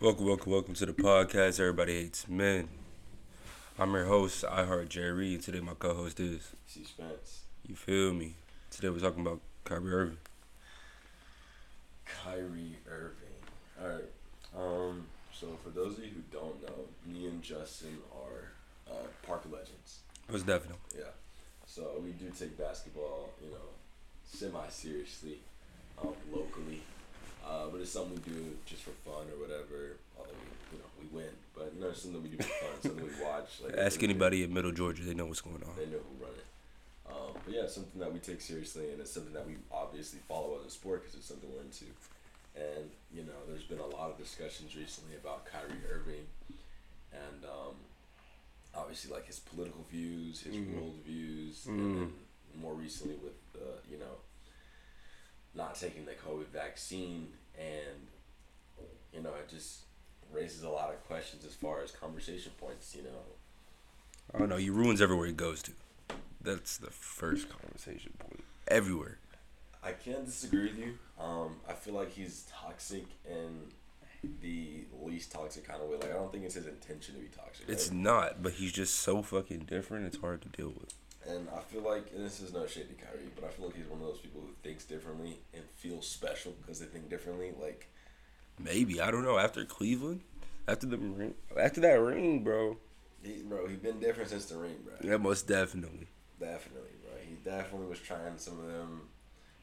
Welcome, welcome, welcome to the podcast. Everybody hates men. I'm your host, I Heart Jerry, and today my co-host is. C Spence. You feel me? Today we're talking about Kyrie Irving. Kyrie Irving. Alright. Um, so for those of you who don't know, me and Justin are uh, park legends. Most definitely. Yeah. So we do take basketball, you know, semi seriously, um, locally. Uh, but it's something we do just for fun or whatever. Although we, you know, we win, but you know, it's something we do for fun, something we watch. Like Ask anybody in Middle Georgia; they know what's going on. They know who run it. Um, but yeah, something that we take seriously, and it's something that we obviously follow as a sport because it's something we're into. And you know, there's been a lot of discussions recently about Kyrie Irving, and um, obviously like his political views, his Mhm. world views, Mhm. and then more recently with uh, you know not taking the COVID vaccine, and you know it just raises a lot of questions as far as conversation points. You know, Oh don't. He ruins everywhere he goes to. That's the first conversation point. Everywhere. I can't disagree with you. Um, I feel like he's toxic in the least toxic kind of way. Like I don't think it's his intention to be toxic. It's right? not, but he's just so fucking different. It's hard to deal with. And I feel like and this is no shade to Kyrie, but I feel like he's one of those people who thinks differently and feels special because they think differently. Like Maybe I don't know. After Cleveland, after the ring, after that ring, bro. he, bro, he been different since the ring, bro. Yeah, most definitely. Definitely, bro. He definitely was trying some of them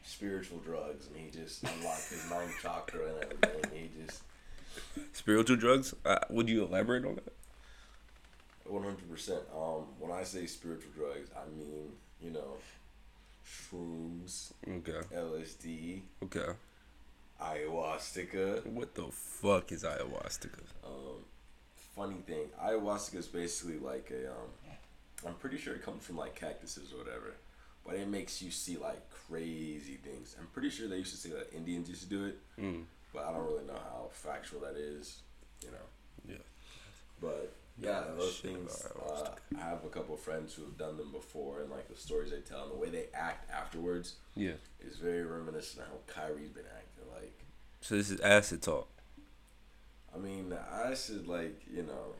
spiritual drugs, and he just unlocked his ninth chakra and everything. He just Spiritual drugs. Uh, would you elaborate on that? One hundred percent. Um, when I say spiritual drugs, I mean you know, shrooms, Okay. LSD, Okay. ayahuasca. What the fuck is ayahuasca? Um, funny thing, ayahuasca is basically like a um, I'm pretty sure it comes from like cactuses or whatever, but it makes you see like crazy things. I'm pretty sure they used to say that Indians used to do it, Mm. but I don't really know how factual that is. You know. Yeah. But Yeah, those shit things. Uh. I have a couple of friends who have done them before, and like the stories they tell and the way they act afterwards Yeah. is very reminiscent of how Kyrie's been acting. Like, So this is acid talk. I mean, the acid, like you know,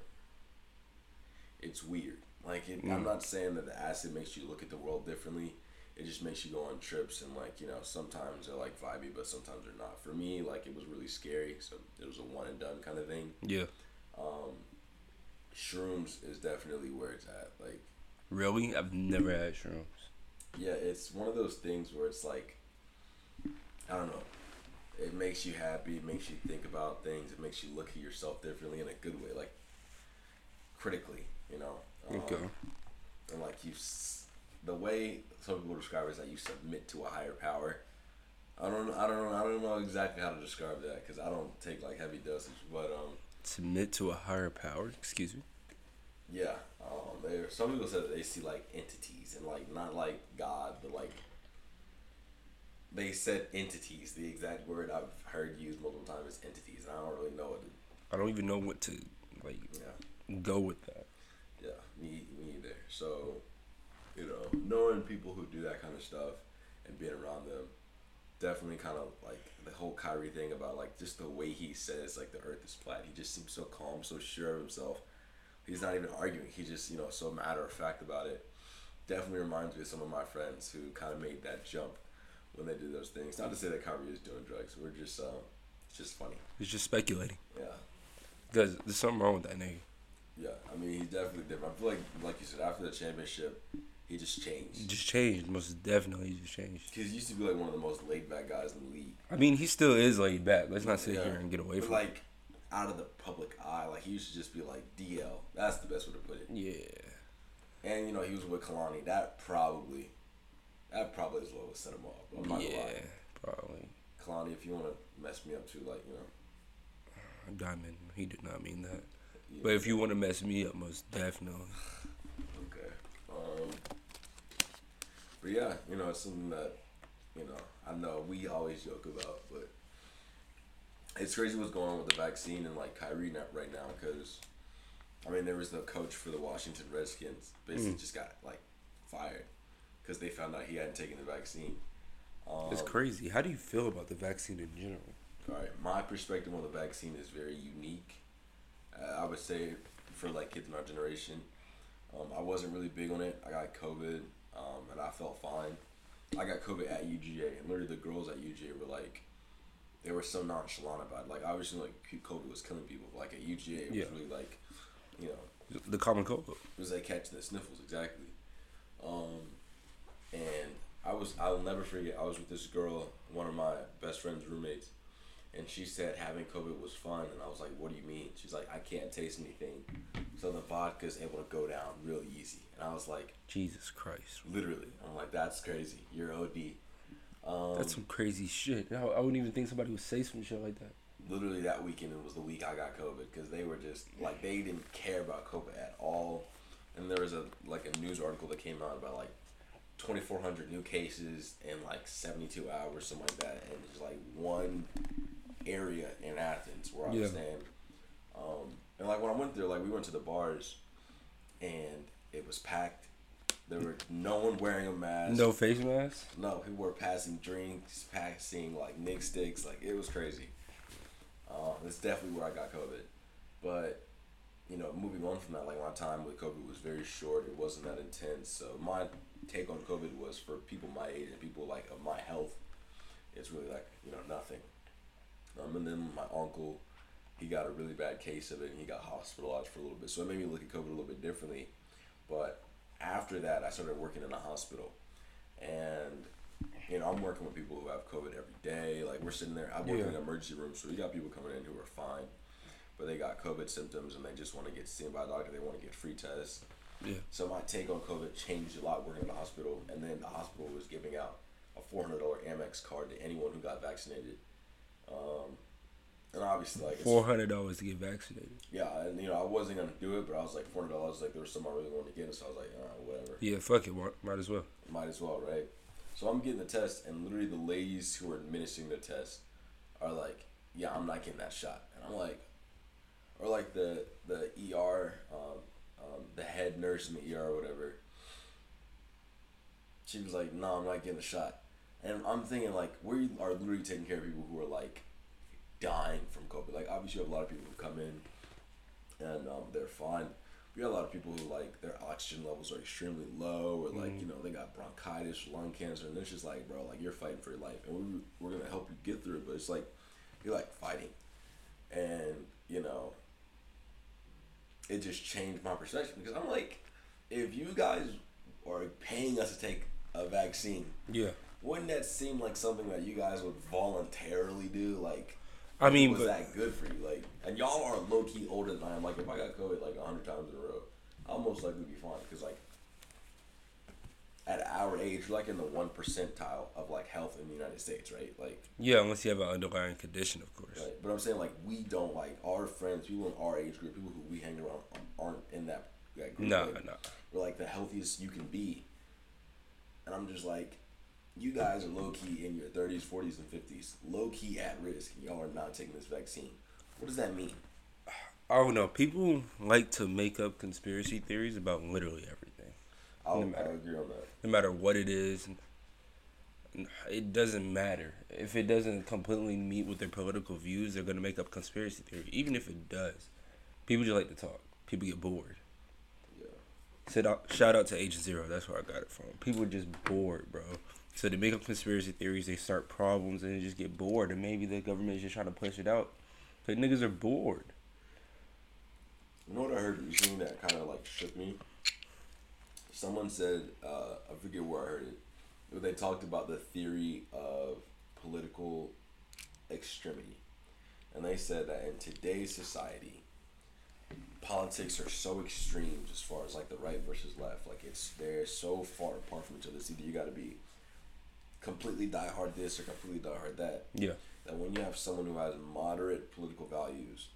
it's weird. Like, it, Mm. I'm not saying that the acid makes you look at the world differently. It just makes you go on trips and like you know sometimes they're like vibey, but sometimes they're not. For me, like it was really scary, so it was a one and done kind of thing. Yeah. Um, shrooms is definitely where it's at. Like. Really? I've never had shrooms. Yeah, it's one of those things where it's like, I don't know. It makes you happy. It makes you think about things. It makes you look at yourself differently in a good way, like critically, you know. Um, Okay. And like you, the way some people describe it is that you submit to a higher power. I don't. I don't. I don't know exactly how to describe that because I don't take like heavy dosage. But um, Submit to a higher power. Excuse me. Yeah, um, there. Some people said that they see like entities and like not like God, but like they said entities. The exact word I've heard used multiple times is entities, and I don't really know what. It, I don't even know what to like yeah, go with that. yeah, me, me either. So, you know, knowing people who do that kind of stuff and being around them, definitely kind of like whole Kyrie thing about like just the way he says like the Earth is flat. He just seems so calm, so sure of himself. He's not even arguing. He just you know so matter of fact about it. Definitely reminds me of some of my friends who kind of made that jump when they do those things. Not to say that Kyrie is doing drugs. We're just um, it's just funny. It's just speculating. Yeah. Because there's something wrong with that nigga. Yeah, I mean he's definitely different. I feel like, like you said, after the championship, he just He changed. just changed. Most definitely, he just changed. Because he used to be like one of the most laid back guys in the league. I mean, he still is laid back. Let's not sit Yeah. here and get away But from like out of the public eye, like he used to just be like DL. That's the best way to put it. it. Yeah. And you know he was with Kehlani. That probably, that probably is what would set him off. I'm not gonna Yeah. lie. Probably. Kehlani, if you want to mess me up too, like you know. Diamond. He did not mean that. you But if you want to mess me up, most definitely. Okay. Um, but yeah, you know, it's something that, you know, I know we always joke about, but it's crazy what's going on with the vaccine and like Kyrie right now because, I mean, there was the coach for the Washington Redskins basically Mm. just got like fired because they found out he hadn't taken the vaccine. Um, It's crazy. How do you feel about the vaccine in general? All right, my perspective on the vaccine is very unique. Uh, I would say for like kids in our generation, um, I wasn't really big on it. I got COVID, um, and I felt fine. I got COVID at UGA, and literally the girls at UGA were like, they were so nonchalant about it. Like obviously, like COVID was killing people. But, like at UGA, it was Yeah. really like, you know, The common cold. it was like catching the sniffles exactly. Um, and I was I'll never forget. I was with this girl, one of my best friend's roommates, and she said having COVID was fun, and I was like, "What do you mean?" She's like, "I can't taste anything, so the vodka's able to go down real easy." And I was like, Jesus Christ. "Literally," I'm like, "That's crazy. You're OD." Um, That's some crazy shit. I, I wouldn't even think somebody would say some shit like that. literally that weekend it was the week I got COVID because they were just like they didn't care about COVID at all. And there was a like a news article that came out about like twenty four hundred new cases in like seventy two hours, something like that, and it's like one area in Athens where I was staying. Um, and like when I went there, like we went to the bars, and it was packed. There were no one wearing a mask. No face mask? No, people were passing drinks, passing like Nick sticks, like it was crazy. Uh, that's definitely where I got COVID. But you know, moving on from that, like my time with COVID was very short. It wasn't that intense. So my take on COVID was for people my age and people like of my health. It's really like you know nothing. And then my uncle, he got a really bad case of it and he got hospitalized for a little bit. So it made me look at COVID a little bit differently. But after that, I started working in a hospital, and you know I'm working with people who have COVID every day. Like we're sitting there, I work in an emergency room, so we got people coming in who are fine, but they got COVID symptoms and they just want to get seen by a doctor. They want to get free tests. Yeah. So my take on COVID changed a lot working in the hospital, and then the hospital was giving out a four hundred dollar Amex card to anyone who got vaccinated. Um, and obviously, like Four hundred dollars to get vaccinated. yeah, and you know I wasn't gonna do it, but I was like four hundred dollars. Like there was something I really wanted to get, so I was like, uh, whatever, Yeah, fuck it. Might- as well. might as well, right? So I'm getting the test, and literally the ladies who are administering the test are like, yeah, I'm not getting that shot, and I'm like, or like the the ER, um, um, the head nurse in the ER or whatever. She was like, "No, I'm not getting a shot," and I'm thinking like, we are literally taking care of people who are like dying from COVID. Like obviously, you have a lot of people who come in and um, they're fine. We have a lot of people who like their oxygen levels are extremely low, or like you know they got bronchitis, lung cancer, and it's just like, bro, like you're fighting for your life, and we we're gonna help you get through it, but it's like you're like fighting, and you know it just changed my perception because I'm like, if you guys are paying us to take a vaccine, Yeah. wouldn't that seem like something that you guys would voluntarily do? Like, I mean, was but that good for you? Like, and y'all are low key older than I am. Like, if I got COVID like a hundred times in a row, I'll most likely be fine because like. At our age, we're like in the one percentile of like health in the United States, right? Like, yeah, unless you have an underlying condition, of course. right. But I'm saying like we don't like our friends, people in our age group, people who we hang around um, aren't in that, that group. Nah, like, nah. we're like the healthiest you can be. And I'm just like, you guys are low key in your 30s, 40s, and 50s, low key at risk. Y'all are not taking this vaccine. What does that mean? I don't know. People like to make up conspiracy theories about literally everything, I'll, No matter. I'll agree on that. no matter what it is. It doesn't matter if it doesn't completely meet with their political views. They're gonna make up conspiracy theory, even if it does. People just like to talk. People get bored. Yeah. Shout out, shout out to Agent Zero. That's where I got it from. People are just bored, bro. So they make up conspiracy theories. They start problems and they just get bored. And maybe the government is just trying to push it out. But niggas are bored. You know what I heard recently that kind of like shook me? Someone said, uh, I forget where I heard it, but they talked about the theory of political extremity. And they said that in today's society, politics are so extreme as far as like the right versus left. Like it's they're so far apart from each other. It's either you got to be completely diehard this or completely diehard that. Yeah. That when you have someone who has moderate political values,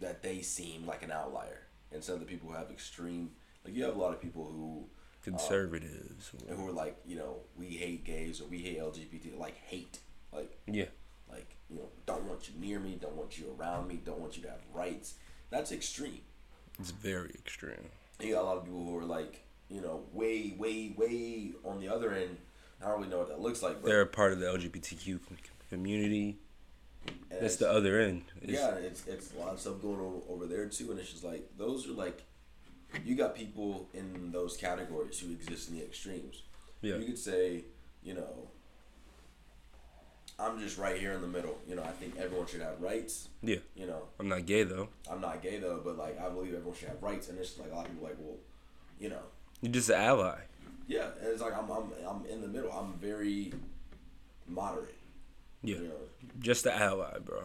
that they seem like an outlier instead of the people who have extreme. Like you have a lot of people who um, Conservatives. who are like you know we hate gays or we hate LGBT like hate like yeah. like you know don't want you near me don't want you around me don't want you to have rights that's extreme It's very extreme. you got a lot of people who are like you know way way way on the other end I don't really know what that looks like but They're a part of the LGBTQ community. That's it's- the other end. It's- yeah, it's it's a lot of stuff going on over there too, and it's just like those are like, you got people in those categories who exist in the extremes. Yeah. You could say, you know, I'm just right here in the middle. You know, I think everyone should have rights. Yeah. You know, I'm not gay though. I'm not gay though, but like I believe everyone should have rights, and it's like a lot of people like, well, you know, You're just an ally. Yeah, and it's like I'm I'm I'm in the middle. I'm very moderate. Yeah. You know, Just an ally, bro.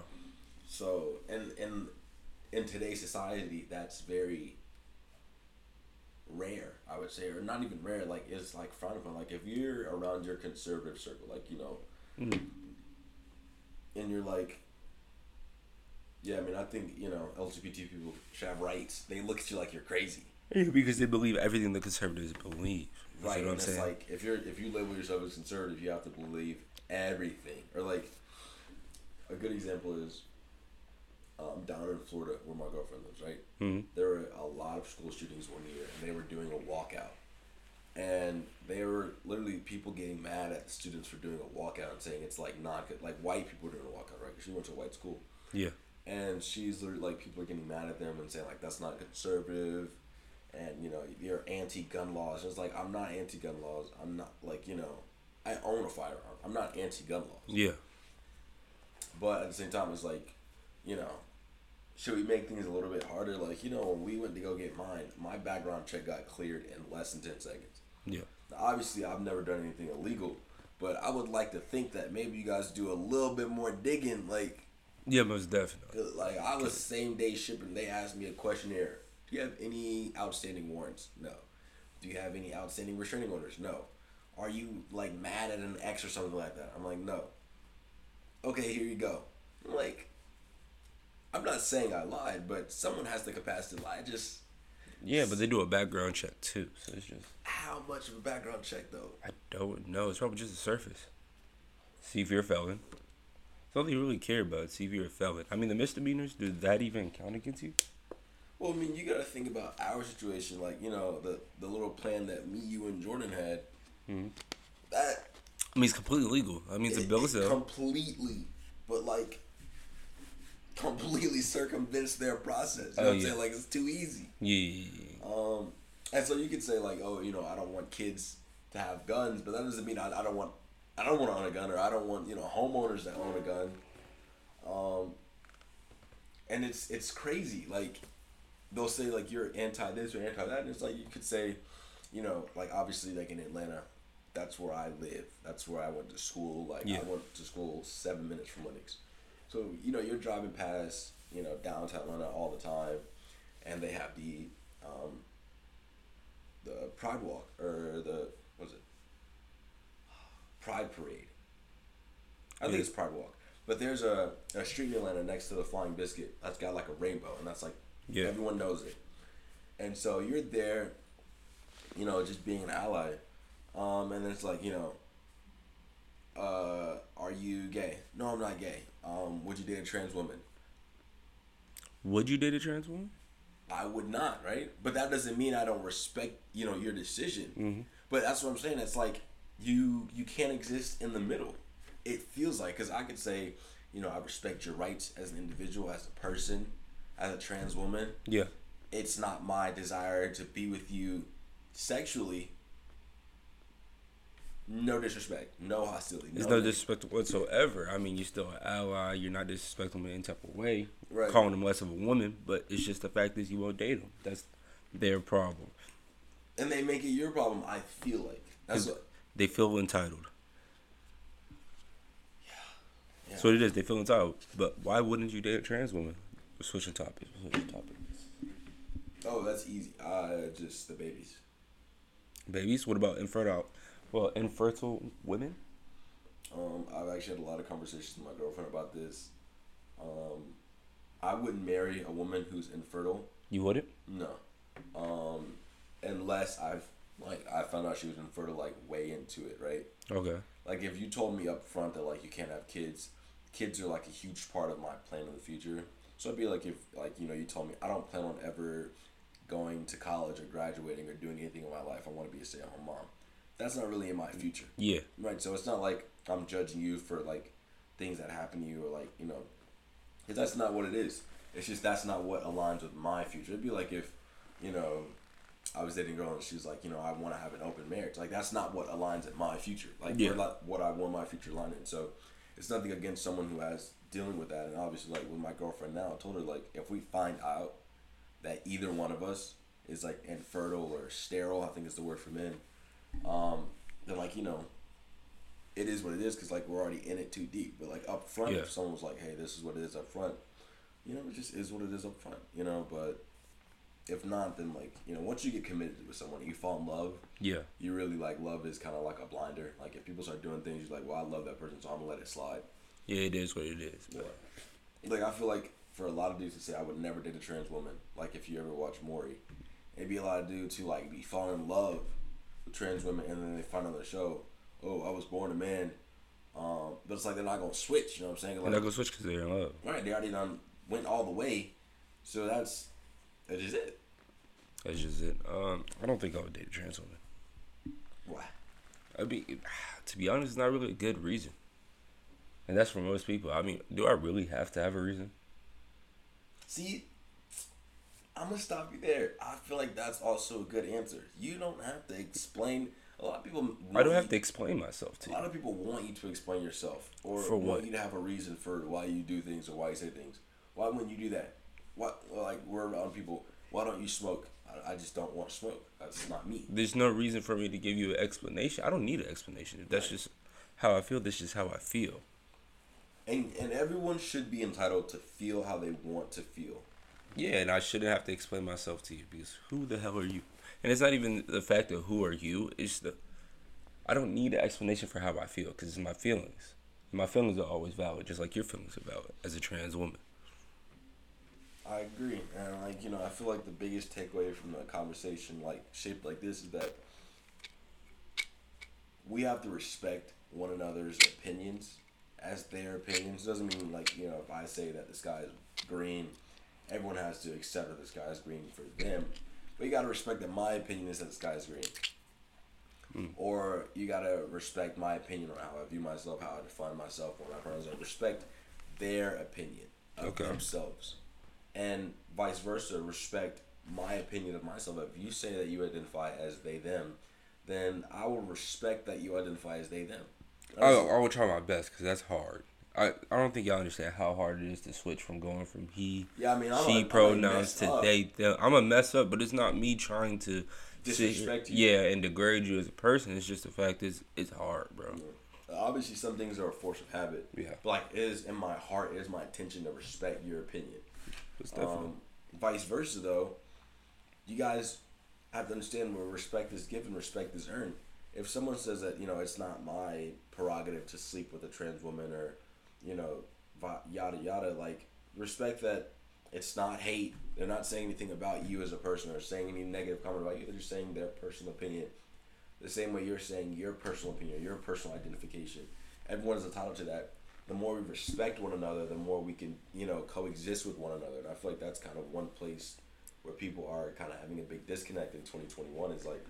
So, and and in today's society, that's very rare. I would say, or not even rare. Like it's like frowned upon. Like if you're around your conservative circle, like you know, mm-hmm. and you're like, yeah, I mean, I think you know, LGBT people should have rights. They look at you like you're crazy, Yeah, because they believe everything the conservatives believe. You right? And what I'm it's saying? like if you're if you label yourself as conservative, you have to believe everything. Or like, a good example is. Um, down in Florida, where my girlfriend lives, right? Mhm. there were a lot of school shootings one year, and they were doing a walkout. And they were literally people getting mad at the students for doing a walkout and saying it's like not good. Like white people doing a walkout, right? she went to a white school, yeah. and she's literally like people are getting mad at them and saying like that's not conservative, and you know you're anti-gun laws. It's like I'm not anti-gun laws. I'm not like you know I own a firearm. I'm not anti-gun laws. Yeah. But at the same time, it's like, you know, should we make things a little bit harder? Like, you know, when we went to go get mine, my background check got cleared in less than 10 seconds. Yeah. Now, obviously, I've never done anything illegal, but I would like to think that maybe you guys do a little bit more digging. Like, Yeah, most definitely. like I was same day shipping. They asked me a questionnaire. Do you have any outstanding warrants? No. Do you have any outstanding restraining orders? No. Are you like mad at an ex or something like that? I'm like, no. Okay, here you go. I'm like, I'm not saying I lied, but someone has the capacity to lie. Just Yeah, but they do a background check too, so it's just how much of a background check though? I don't know. It's probably just the surface. See if you're a felon. That's all they really care about. See if you're a felon. I mean, the misdemeanors. Do that even count against you? Well, I mean, you gotta think about our situation. Like, you know, the the little plan that me, you, and Jordan had. Mhm. That I mean, it's completely legal. I mean, it's a it- bill it sale. completely, but like completely circumvents their process. You know Oh, what I'm yeah. saying? Like it's too easy. Yeah. Um, and so you could say like, oh, you know, I don't want kids to have guns, but that doesn't mean I, I don't want I don't want to own a gun or I don't want you know homeowners that own a gun. Um, and it's it's crazy. Like they'll say like you're anti this or anti that, and it's like you could say, you know, like obviously like in Atlanta, that's where I live. That's where I went to school. Like Yeah. I went to school seven minutes from Lenox. So you know you're driving past you know downtown Atlanta all the time, and they have the um, the Pride Walk or the what is it Pride Parade. I think it's Pride Walk, but there's a, a street in Atlanta next to the Flying Biscuit that's got like a rainbow, and that's like Yeah. everyone knows it. And so you're there, you know, just being an ally, um, and it's like you know, uh, are you gay? No, I'm not gay. Um, would you date a trans woman? Would you date a trans woman? I would not, right? But that doesn't mean I don't respect, you know, your decision. Mm-hmm. But that's what I'm saying. It's like you you can't exist in the middle. It feels like because I could say, you know, I respect your rights as an individual, as a person, as a trans woman. Yeah. It's not my desire to be with you sexually. No disrespect, no hostility. There's no no disrespect whatsoever. I mean, you're still an ally. You're not disrespecting them in any type of way. Right. Calling them less of a woman, but it's just the fact that you won't date them. That's their problem. and they make it your problem. I feel like that's what. They feel entitled. Yeah. That's what it is. They feel entitled. But why wouldn't you date a trans woman? Switching topics. Switching topics. Oh, that's easy. Uh, just the babies. Babies. What about infertile? Well, infertile women. Um, I've actually had a lot of conversations with my girlfriend about this. Um, I wouldn't marry a woman who's infertile. You wouldn't? No, um, unless I've like I found out she was infertile like way into it, right? Okay. Like if you told me up front that like you can't have kids, kids are like a huge part of my plan in the future. So it'd be like if like you know you told me I don't plan on ever going to college or graduating or doing anything in my life. I want to be a stay at home mom. That's not really in my future. Yeah. Right, so it's not like I'm judging you for like things that happen to you or like you know, because that's not what it is. It's just that's not what aligns with my future. It'd be like if, you know, I was dating a girl and she was like, you know, I want to have an open marriage. Like that's not what aligns in my future. Like Yeah. not what I want my future line in. So it's nothing against someone who has dealing with that. And obviously, like with my girlfriend now, I told her like if we find out that either one of us is like infertile or sterile, I think is the word for men. Um, then like you know, it is what it is because like we're already in it too deep. But like up front, Yeah. if someone was like, hey, this is what it is up front, you know, it just is what it is up front. You know, but if not, then like you know, once you get committed with someone, you fall in love. Yeah. You really like love is kind of like a blinder. Like if people start doing things, you're like, well, I love that person, so I'm gonna let it slide. Yeah, it is what it is. But like I feel like for a lot of dudes to say I would never date a trans woman, like if you ever watch Maury, it'd be a lot of dudes who like be fall in love with trans women and then they find on the show, oh, I was born a man. Um, but it's like they're not gonna switch. You know what I'm saying? Like, They're not gonna switch because they're in love. right, they already done went all the way, so that's that is it. That's just it. Um, I don't think I would date a trans woman. Why? I'd be, to be honest, it's not really a good reason. And that's for most people. I mean, do I really have to have a reason? See, I'm gonna stop you there. I feel like that's also a good answer. You don't have to explain. A lot of people. I don't have you- to explain myself to A you. lot of people want you to explain yourself, or For want what? you to have a reason for why you do things or why you say things. Why wouldn't you do that? Why, like we're around people. Why don't you smoke? I, I just don't want to smoke. That's not me. There's no reason for me to give you an explanation. I don't need an explanation. If that's just how I feel, that's just how I feel. And and everyone should be entitled to feel how they want to feel. Yeah, and I shouldn't have to explain myself to you because who the hell are you? And it's not even the fact of who are you. It's the I don't need an explanation for how I feel because it's my feelings. My feelings are always valid, just like your feelings are valid as a trans woman. I agree, and like you know, I feel like the biggest takeaway from the conversation, like shaped like this, is that we have to respect one another's opinions as their opinions. Doesn't mean like you know, if I say that the sky is green, everyone has to accept that the sky is green for them. But you gotta respect that my opinion is that the sky is green. Hmm. Or you gotta respect my opinion on how I view myself, how I define myself, what my pronouns are. Respect their opinion of Okay. themselves and vice versa respect my opinion of myself if you say that you identify as they them then i will respect that you identify as they them I, I will try my best because that's hard. I, I don't think y'all understand how hard it is to switch from going from he, yeah i mean I'm she a, pronouns messed to they, them. I'm a mess up, but it's not me trying to sit Disrespect you. Yeah, and degrade you as a person. It's just the fact is it's hard, bro. obviously some things are a force of habit Yeah. but like it is in my heart it is my intention to respect your opinion It's definitely. Um, vice versa, though, you guys have to understand where respect is given, respect is earned. If someone says that you know it's not my prerogative to sleep with a trans woman or you know yada yada, like respect that it's not hate. They're not saying anything about you as a person or saying any negative comment about you. They're just saying their personal opinion. The same way you're saying your personal opinion, your personal identification. Everyone is entitled to that. The more we respect one another, the more we can, you know, coexist with one another. And I feel like that's kind of one place where people are kind of having a big disconnect in 2021 is like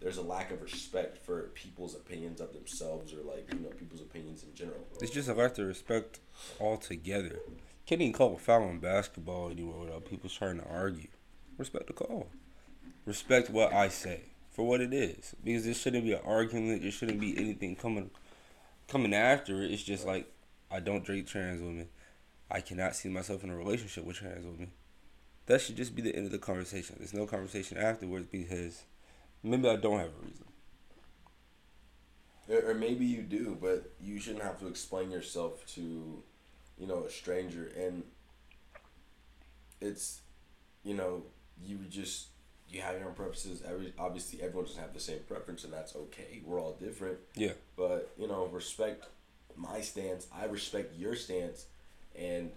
there's a lack of respect for people's opinions of themselves or like, you know, people's opinions in general. It's just a lack of respect altogether. Can't even call a foul in basketball anymore without people trying to argue. Respect the call. Respect what I say for what it is, because there shouldn't be an argument. There shouldn't be anything coming coming after it. It's just like I don't date trans women. I cannot see myself in a relationship with trans women. That should just be the end of the conversation. There's no conversation afterwards because maybe I don't have a reason. Or, maybe you do, but you shouldn't have to explain yourself to, you know, a stranger. And it's, you know, you just you have your own preferences. Every obviously everyone doesn't have the same preference, and that's okay. We're all different. Yeah. But you know, respect my stance. I respect your stance, and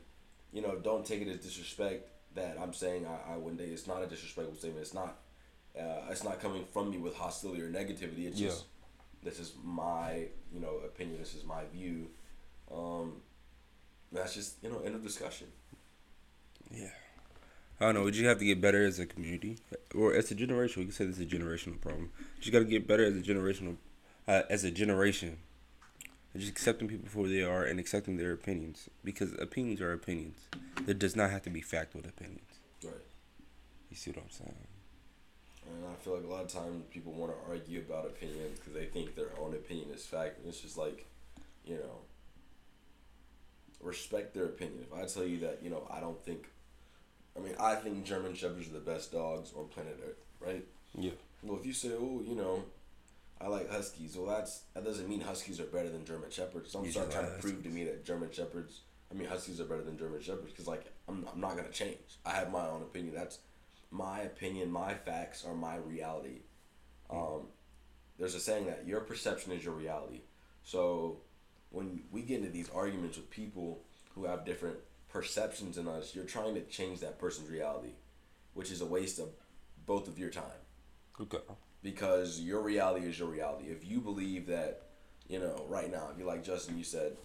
you know, don't take it as disrespect that I'm saying I, I wouldn't. It's not a disrespectful statement. It's not. Uh, it's not coming from me with hostility or negativity. It's Yeah. just this is my you know opinion. This is my view. Um, that's just you know end of discussion. Yeah. I don't know. We just have to get better as a community, or as a generation. We can say this is a generational problem. Just got to get better as a generational, uh, as a generation, Just accepting people for who they are and accepting their opinions because opinions are opinions. There does not have to be fact with opinions. Right. You see what I'm saying? And I feel like a lot of times people want to argue about opinions because they think their own opinion is fact. And it's just like, you know, respect their opinion. If I tell you that, you know, I don't think, I mean, I think German Shepherds are the best dogs on planet Earth, right? Yeah. Well, if you say, oh, you know, I like Huskies, well, that's that doesn't mean Huskies are better than German Shepherds. Some just trying to prove to me that German Shepherds, I mean, Huskies are better than German Shepherds because, like, I'm, I'm not going to change. I have my own opinion. That's my opinion. My facts are my reality. Um, there's a saying that your perception is your reality. So when we get into these arguments with people who have different perceptions in us, you're trying to change that person's reality, which is a waste of both of your time Okay. because your reality is your reality. If you believe that, you know, right now, if you like Justin, you said,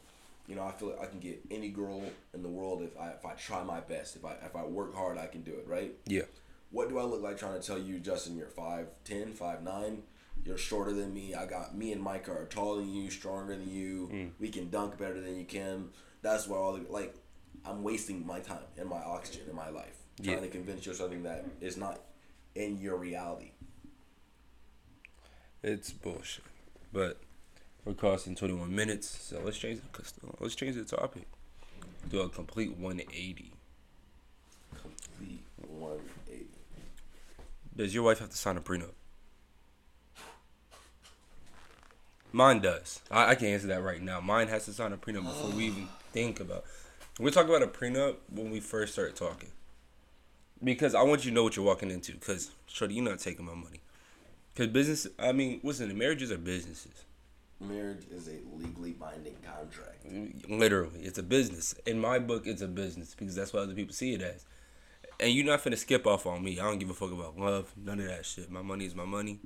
you know, I feel like I can get any girl in the world if I if I try my best. If I if I work hard, I can do it. Right? Yeah. What do I look like trying to tell you, Justin? You're five ten, five nine. You're shorter than me. I got me and Micah are taller than you, stronger than you. Mm. We can dunk better than you can. That's why all the like, I'm wasting my time and my oxygen in my life trying Yeah. to convince you of something that is not in your reality. It's bullshit. But we're costing 21 minutes, so let's change the let's change the topic. Do a complete 180. Complete 180. Does your wife have to sign a prenup? Mine does. I, I can answer that right now. Mine has to sign a prenup before we even think about. We talk about a prenup when we first start talking. Because I want you to know what you're walking into. Because, Shorty, you're not taking my money. Because business, I mean, listen, marriages are businesses. Marriage is a legally binding contract. Literally, it's a business. In my book, it's a business because that's what other people see it as. And you're not finna skip off on me. I don't give a fuck about love, none of that shit. My money is my money.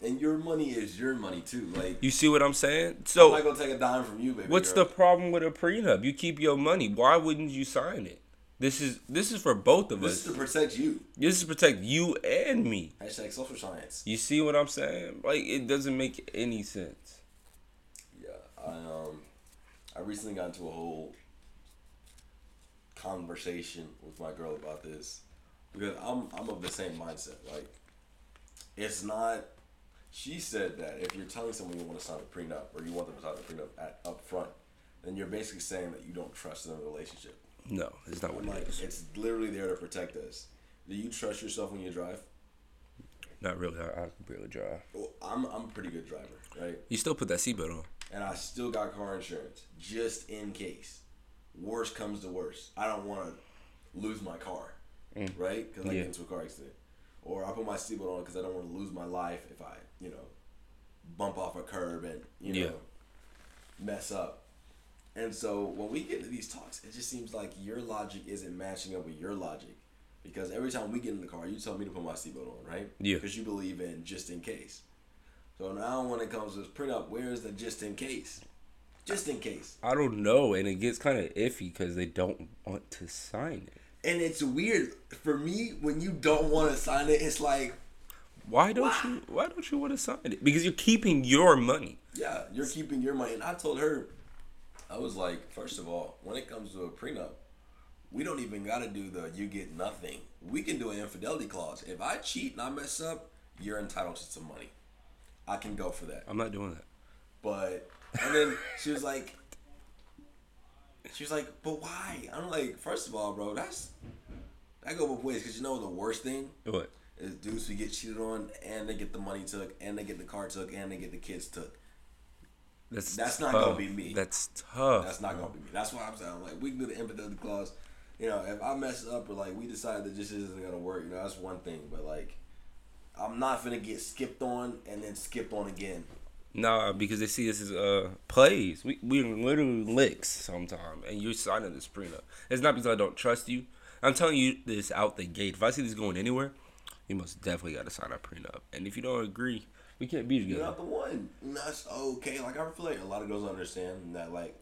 And your money is your money too. Like You see what I'm saying? So I'm not gonna take a dime from you, baby. what's girl. the problem with a prenup? You keep your money. Why wouldn't you sign it? This is this is for both of This us. This is to protect you. This is to protect you and me. Hashtag social science. You see what I'm saying? Like it doesn't make any sense. Yeah, I um, I recently got into a whole conversation with my girl about this because I'm I'm of the same mindset. Like, it's not. She said that if you're telling someone you want to sign a prenup or you want them to sign a prenup at up front, then you're basically saying that you don't trust them in a relationship. No, it's not what I'm it like, is. it's literally there to protect us. Do you trust yourself when you drive? Not really. I, I barely drive. Well, I'm I'm a pretty good driver, right? You still put that seatbelt on. and I still got car insurance just in case. Worst comes to worst, I don't want to lose my car, mm. right? Because I Yeah. get into a car accident, or I put my seatbelt on because I don't want to lose my life if I, you know, bump off a curb and you know Yeah. mess up. And so when we get into these talks, it just seems like your logic isn't matching up with your logic. Because every time we get in the car, you tell me to put my seatbelt on, right? Yeah. Because you believe in just in case. So now when it comes to this prenup, where is the just in case? Just in case. I don't know, and it gets kind of iffy because they don't want to sign it. And it's weird for me when you don't want to sign it. It's like, Why don't you? Why don't you want to sign it? Because you're keeping your money. yeah, you're keeping your money. And I told her, I was like, first of all, when it comes to a prenup, we don't even got to do the you get nothing. We can do an infidelity clause. If I cheat and I mess up, you're entitled to some money. I can go for that. I'm not doing that. But and then she was like, she was like, but why? I'm like, first of all, bro, that's that go both ways. Cause you know the worst thing What? is dudes who get cheated on and they get the money took and they get the car took and they get the kids took. That's That's not gonna be me. That's tough. That's not gonna be me. That's why I'm saying I'm like we can do the infidelity clause. You know, if I mess up or like we decide that this isn't gonna work, you know, that's one thing. But like, I'm not gonna get skipped on and then skipped on again. Nah, because they see us as uh plays. We we're literally licks sometimes, and you're signing this prenup. It's not because I don't trust you. I'm telling you this out the gate. If I see this going anywhere, you most definitely got to sign a prenup. And if you don't agree, we can't be together. You're not the one. That's okay. Like I feel like a lot of girls understand that like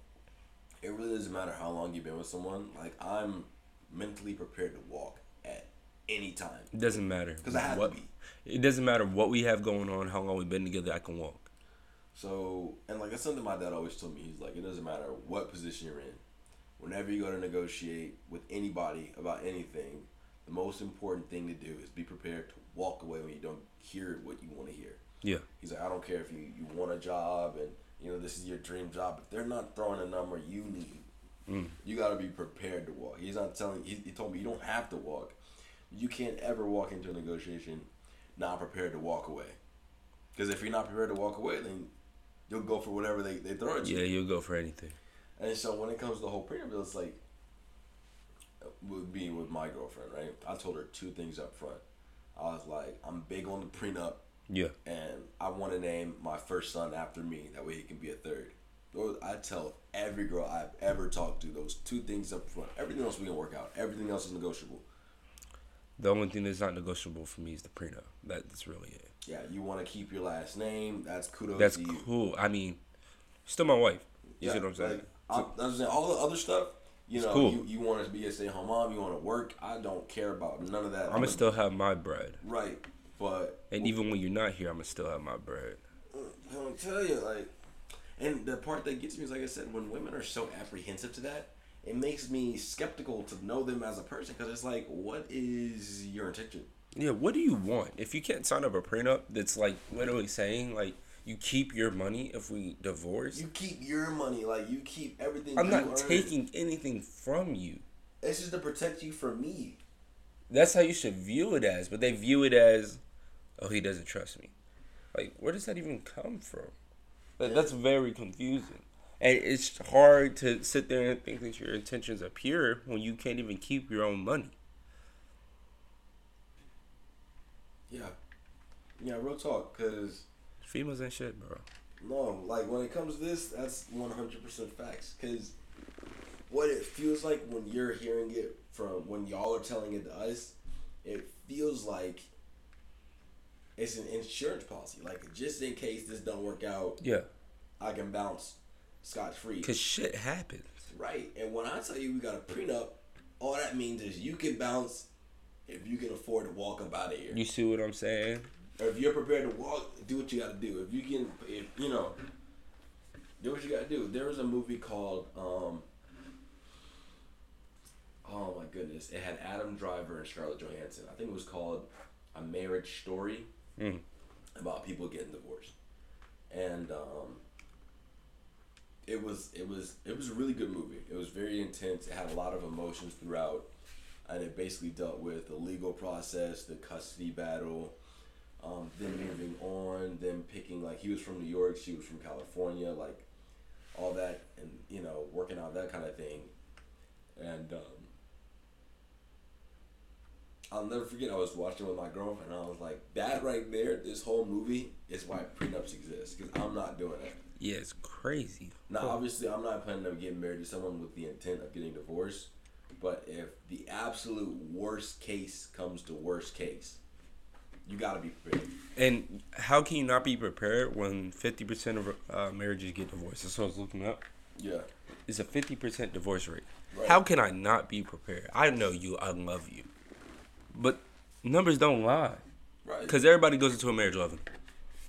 it really doesn't matter how long you've been with someone. Like I'm mentally prepared to walk at any time. It doesn't matter 'Cause I have to be. It doesn't matter what we have going on, how long we've been together. I can walk. So and like that's something my dad always told me. He's like, it doesn't matter what position you're in. Whenever you go to negotiate with anybody about anything, the most important thing to do is be prepared to walk away when you don't hear what you want to hear. Yeah. He's like, I don't care if you, you want a job and you know this is your dream job. If they're not throwing a number you need, Mm. you got to be prepared to walk. He's not telling. He, he told me you don't have to walk. You can't ever walk into a negotiation not prepared to walk away. Because if you're not prepared to walk away, then you'll go for whatever they, they throw at you. Yeah, you'll go for anything. And so when it comes to the whole prenup, it's like uh, with being with my girlfriend, right? I told her two things up front. I was like, I'm big on the prenup, Yeah. and I want to name my first son after me. That way he can be a third. Those I tell every girl I've ever talked to those two things up front. Everything else we can work out. Everything else is negotiable. The only thing that's not negotiable for me is the prenup. That's really it. Yeah, you want to keep your last name. That's kudos That's to you. cool. I mean, still my wife. You yeah, see what I'm saying? Like, I'm, I'm saying all the other stuff. You It's know, cool. you, you want to be a stay home mom. You want to work. I don't care about none of that. I'm gonna still have my bread, right, but and even when you're not here, I'm gonna still have my bread. Mm, I'm gonna tell you, like, and the part that gets me is like I said, when women are so apprehensive to that, it makes me skeptical to know them as a person because it's like, what is your intention? Yeah, what do you want? If you can't sign up a prenup that's like literally saying like you keep your money if we divorce, You keep your money, like you keep everything. I'm not earn. taking anything from you. It's just to protect you from me. That's how you should view it as, but they view it as, oh, he doesn't trust me. Like, where does that even come from? That, that's very confusing. And it's hard to sit there and think that your intentions are pure when you can't even keep your own money. Yeah, yeah, real talk. Cause Females ain't shit, bro. no, like when it comes to this, that's one hundred percent facts. Cause what it feels like when you're hearing it from when y'all are telling it to us, it feels like it's an insurance policy. Like just in case this don't work out, Yeah, I can bounce scotch free. because shit happens. Right. And when I tell you we got a prenup, all that means is you can bounce if you can afford to walk up out of here. You see what I'm saying? Or if you're prepared to walk, do what you got to do. If you can, if, you know, do what you got to do. There was a movie called, um, oh my goodness, it had Adam Driver and Scarlett Johansson. I think it was called A Marriage Story Mm. about people getting divorced, and um, it was it was it was a really good movie. It was very intense. It had a lot of emotions throughout, and it basically dealt with the legal process, the custody battle, um, them moving on, them picking like he was from New York, she was from California, like all that, and you know working out that kind of thing, and um, I'll never forget. I was watching with my girlfriend, and I was like, "That right there, this whole movie is why prenups exist." Because I'm not doing that. Yeah, it's crazy. Now, obviously, I'm not planning on getting married to someone with the intent of getting divorced. But if the absolute worst case comes to worst case, you gotta be prepared. And how can you not be prepared when 50% of uh, marriages get divorced? That's what I was looking up. Yeah. It's a 50% divorce rate. Right. How can I not be prepared? I know you. I love you. But numbers don't lie. Right. Because everybody goes into a marriage loving.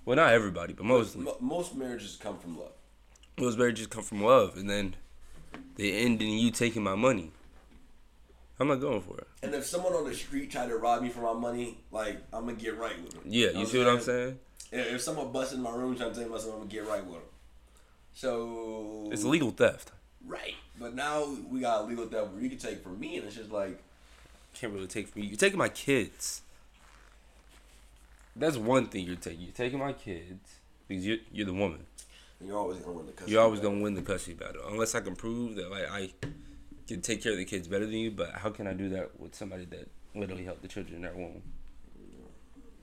Well, not everybody, but mostly. Mo- most marriages come from love. Most marriages come from love, and then they end in you taking my money. I'm not going for it. And if someone on the street tried to rob me for my money, like I'm gonna get right with them. Yeah, you see what I'm saying? If if someone busts in my room trying to take my stuff, I'm gonna get right with them. So It's legal theft. right, but now we got legal theft where you can take from me, and it's just like Can't really take from you. You're taking my kids. That's one thing you're taking. You're taking my kids because you're, you're the woman. you're always gonna win the custody. You're always battle. gonna win the custody battle unless I can prove that like I can take care of the kids better than you. But how can I do that with somebody that literally helped the children in their womb?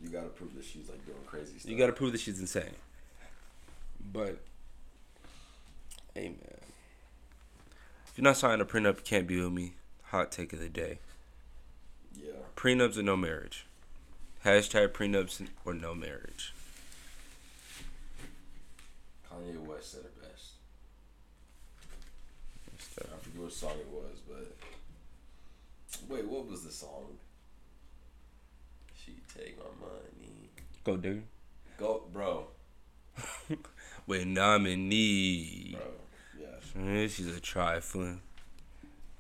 You gotta prove that she's like doing crazy stuff. You got to prove that she's insane. But, hey man, if you're not signing a prenup, you can't be with me. Hot take of the day: Yeah. prenups or no marriage. Hashtag prenups or no marriage. Kanye West said it best. I forget what song it was, but wait, what was the song? She take my money. Go, dude. Go, bro. when I'm in need. Bro, yeah. She's a trifling.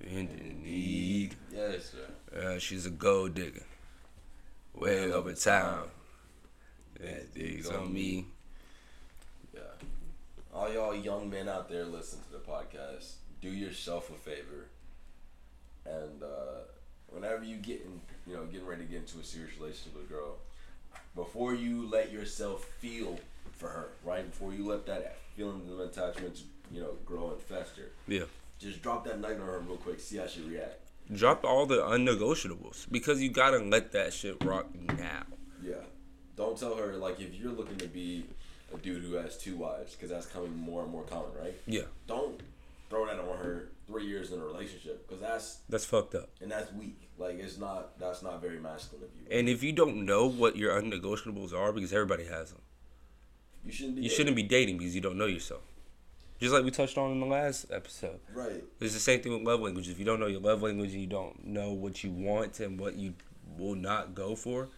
In need. Yes, sir. Uh, she's a gold digger. Way over time. That digs on me. Yeah. All y'all young men out there listen to the podcast, do yourself a favor. And uh, whenever you get in, you know, getting ready to get into a serious relationship with a girl, before you let yourself feel for her, right? Before you let that feeling of attachment, you know, grow and fester, Yeah. just drop that nugget on her real quick. See how she react. Drop all the unnegotiables because you gotta let that shit rock now. Yeah. Don't tell her like if you're looking to be a dude who has two wives, because that's coming more and more common, right? Yeah, Don't throw that on her three years in a relationship, because that's that's fucked up. and that's weak. Like it's not that's not very masculine of you. And if you don't know what your unnegotiables are, because everybody has them, You shouldn't be. you shouldn't be dating because you don't know yourself. Just like we touched on in the last episode. right. It's the same thing with love language. If you don't know your love language and you don't know what you want and what you will not go for,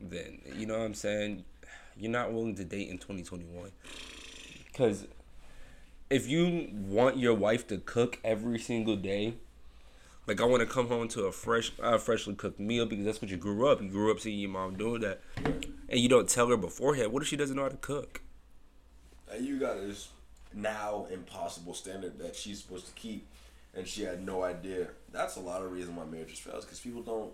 then you know what I'm saying. You're not willing to date in 2021. Because if you want your wife to cook every single day, like I want to come home to a fresh, uh, freshly cooked meal because that's what you grew up. You grew up seeing your mom doing that, and you don't tell her beforehand. What if she doesn't know how to cook? And you got this now impossible standard that she's supposed to keep, and she had no idea. That's a lot of reason why marriages fails because people don't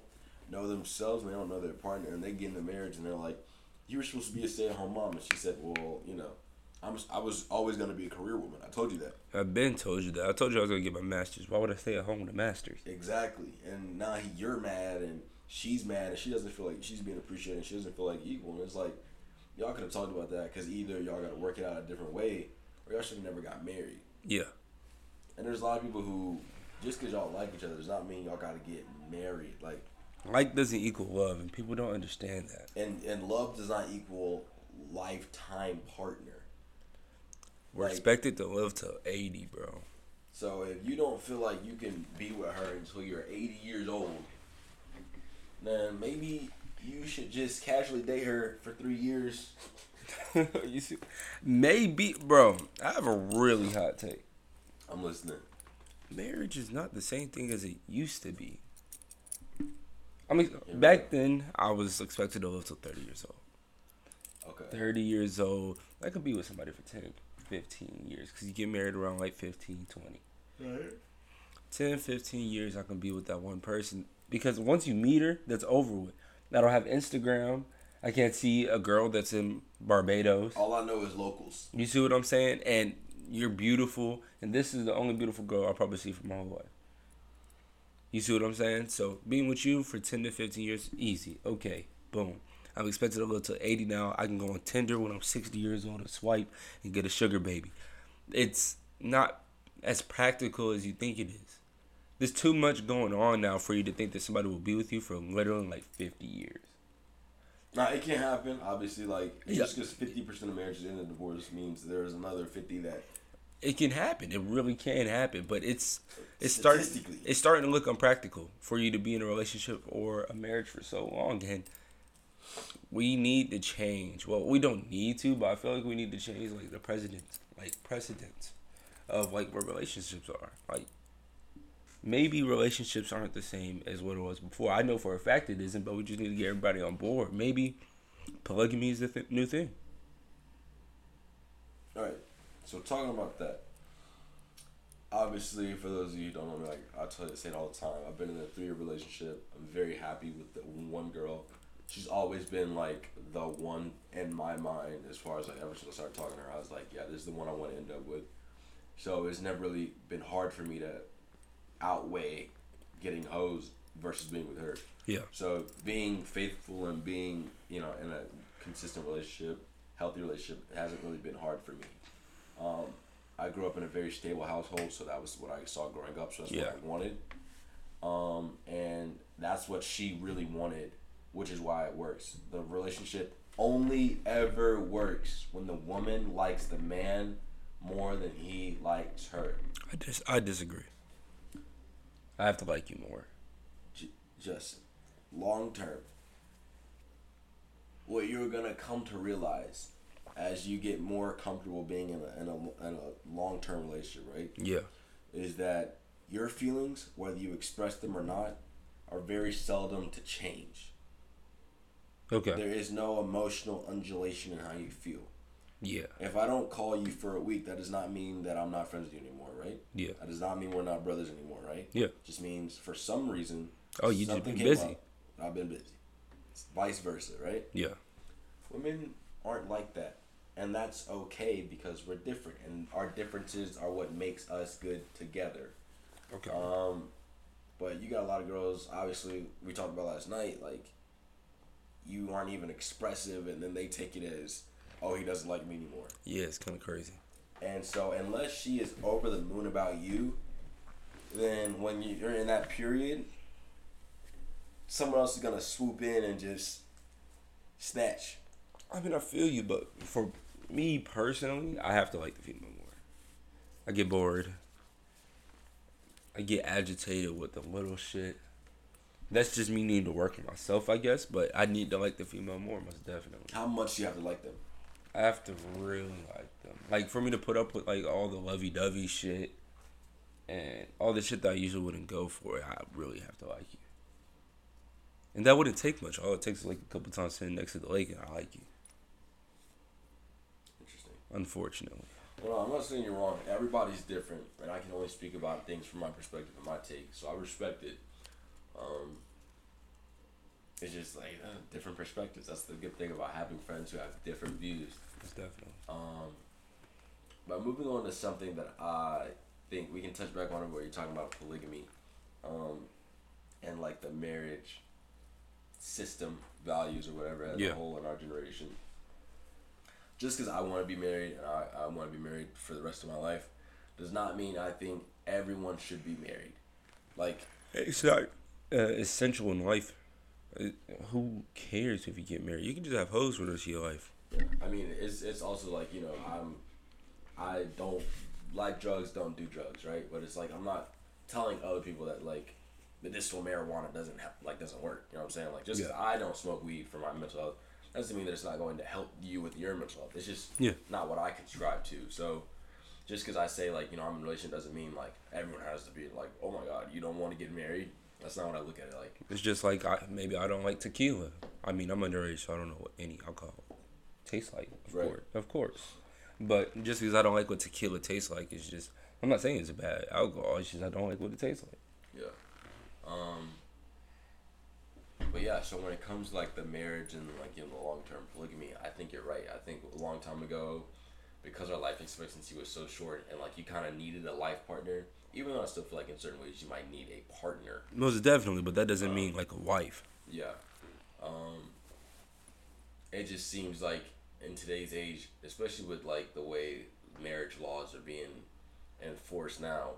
know themselves and they don't know their partner, and they get into marriage and they're like, "You were supposed to be a stay-at-home mom," and she said, "Well, you know, I'm I was always gonna be a career woman. I told you that." I've been told you that. I told you I was gonna get my master's. Why would I stay at home with a master's? Exactly. And now he, you're mad and she's mad and she doesn't feel like she's being appreciated and she doesn't feel like equal. And it's like, y'all could have talked about that because either y'all got to work it out a different way or y'all should have never got married. Yeah. And there's a lot of people who, just because y'all like each other does not mean y'all got to get married. Like, Like doesn't equal love, and people don't understand that. and, and love does not equal lifetime partner. We're Like- expected to live till 80, bro. So if you don't feel like you can be with her until you're 80 years old, then maybe you should just casually date her for three years. you see, maybe, bro. I have a really hot take. I'm listening. Marriage is not the same thing as it used to be. I mean, back then I was expected to live till 30 years old. Okay. 30 years old, I could be with somebody for 10, 15 years because you get married around like 15, 20. Right. 10, 15 years I can be with that one person because once you meet her, that's over with. I don't have Instagram. I can't see a girl that's in Barbados. All I know is locals. You see what I'm saying? And you're beautiful, and this is the only beautiful girl I'll probably see for my whole life. You see what I'm saying? So being with you for 10 to 15 years, easy. Okay, boom. I'm expected to live to 80 now. I can go on Tinder when I'm 60 years old and swipe and get a sugar baby. It's not as practical as you think it is. There's too much going on now for you to think that somebody will be with you for literally like 50 years. Now it can happen. Obviously, like Yeah. just because fifty percent of marriages end in divorce means there's another fifty that It can happen. It really can happen, but it's it's starting Statistically. it's starting to look unpractical for you to be in a relationship or a marriage for so long. And we need to change. Well, we don't need to, but I feel like we need to change like the precedent, like precedents of like what relationships are. Like maybe relationships aren't the same as what it was before. I know for a fact it isn't, but we just need to get everybody on board. Maybe polygamy is the th- new thing. All right. So talking about that, obviously, for those of you who don't know me, like I tell you, say it all the time. I've been in a three-year relationship. I'm very happy with the one girl. She's always been like the one in my mind as far as like ever since I started talking to her. I was like, yeah, this is the one I want to end up with. So it's never really been hard for me to outweigh getting hoes versus being with her. Yeah. So being faithful and being, you know, in a consistent relationship, healthy relationship, hasn't really been hard for me. Um, I grew up in a very stable household, so that was what I saw growing up. So that's Yeah. what I wanted, um, and that's what she really wanted, which is why it works. The relationship only ever works when the woman likes the man more than he likes her. I dis- I disagree. I have to like you more. J- just long term, what you're gonna come to realize as you get more comfortable being in a, in a, in a long term relationship, right? Yeah. Is that your feelings, whether you express them or not, are very seldom to change. Okay. There is no emotional undulation in how you feel. Yeah. If I don't call you for a week, that does not mean that I'm not friends with you anymore, right? Yeah. That does not mean we're not brothers anymore, right? Yeah. Just means for some reason. Oh, you just been busy. up, I've been busy. It's vice versa, right? Yeah. Women aren't like that. And that's okay because we're different and our differences are what makes us good together. Okay. Um but you got a lot of girls, obviously we talked about last night, like you aren't even expressive and then they take it as, oh he doesn't like me anymore. yeah, it's kind of crazy. And so unless she is over the moon about you, then when you're in that period, someone else is gonna swoop in and just snatch. I mean, I feel you, but for me personally, I have to like the female more. I get bored. I get agitated with the little shit. That's just me needing to work on myself, I guess. But I need to like the female more, most definitely. How much do you have to like them? I have to really like them. Like for me to put up with like all the lovey dovey shit and all the shit that I usually wouldn't go for, I really have to like you. And that wouldn't take much. All it takes is like a couple times sitting next to the lake and I like you. Interesting. Unfortunately. Well, I'm not saying you're wrong. Everybody's different, and I can only speak about things from my perspective and my take. So I respect it. Um, it's just like uh, different perspectives. That's the good thing about having friends who have different views. Most definitely. Um, but moving on to something that I think we can touch back on where you're talking about polygamy, um, and like the marriage system values or whatever as Yeah. a whole in our generation. Just because I want to be married and I, I want to be married for the rest of my life does not mean I think everyone should be married. Like, It's not uh, essential in life. Uh, who cares if you get married? You can just have hoes for the rest of your life. I mean, it's it's also like you know I'm, I don't like drugs, don't do drugs, right? But it's like I'm not telling other people that like medicinal marijuana doesn't help, like doesn't work. You know what I'm saying? Like just Yeah. I don't smoke weed for my mental health doesn't mean that it's not going to help you with your mental health. It's just Yeah. not what I subscribe to. So just because I say like you know I'm in a relationship doesn't mean like everyone has to be like oh my god you don't want to get married. That's not what I look at it like. It's just like I maybe I don't like tequila. I mean I'm underage, so I don't know what any alcohol tastes like. Of Right. course, of course. But just because I don't like what tequila tastes like, it's just I'm not saying it's a bad alcohol. It's just I don't like what it tastes like. Yeah. Um. But yeah, so when it comes to like the marriage and like you know the long term polygamy, I think you're right. I think a long time ago, because our life expectancy was so short and like you kind of needed a life partner. Even though I still feel like in certain ways you might need a partner. Most definitely, but that doesn't mean like a wife. Yeah. Um. It just seems like in today's age, especially with like the way marriage laws are being enforced now,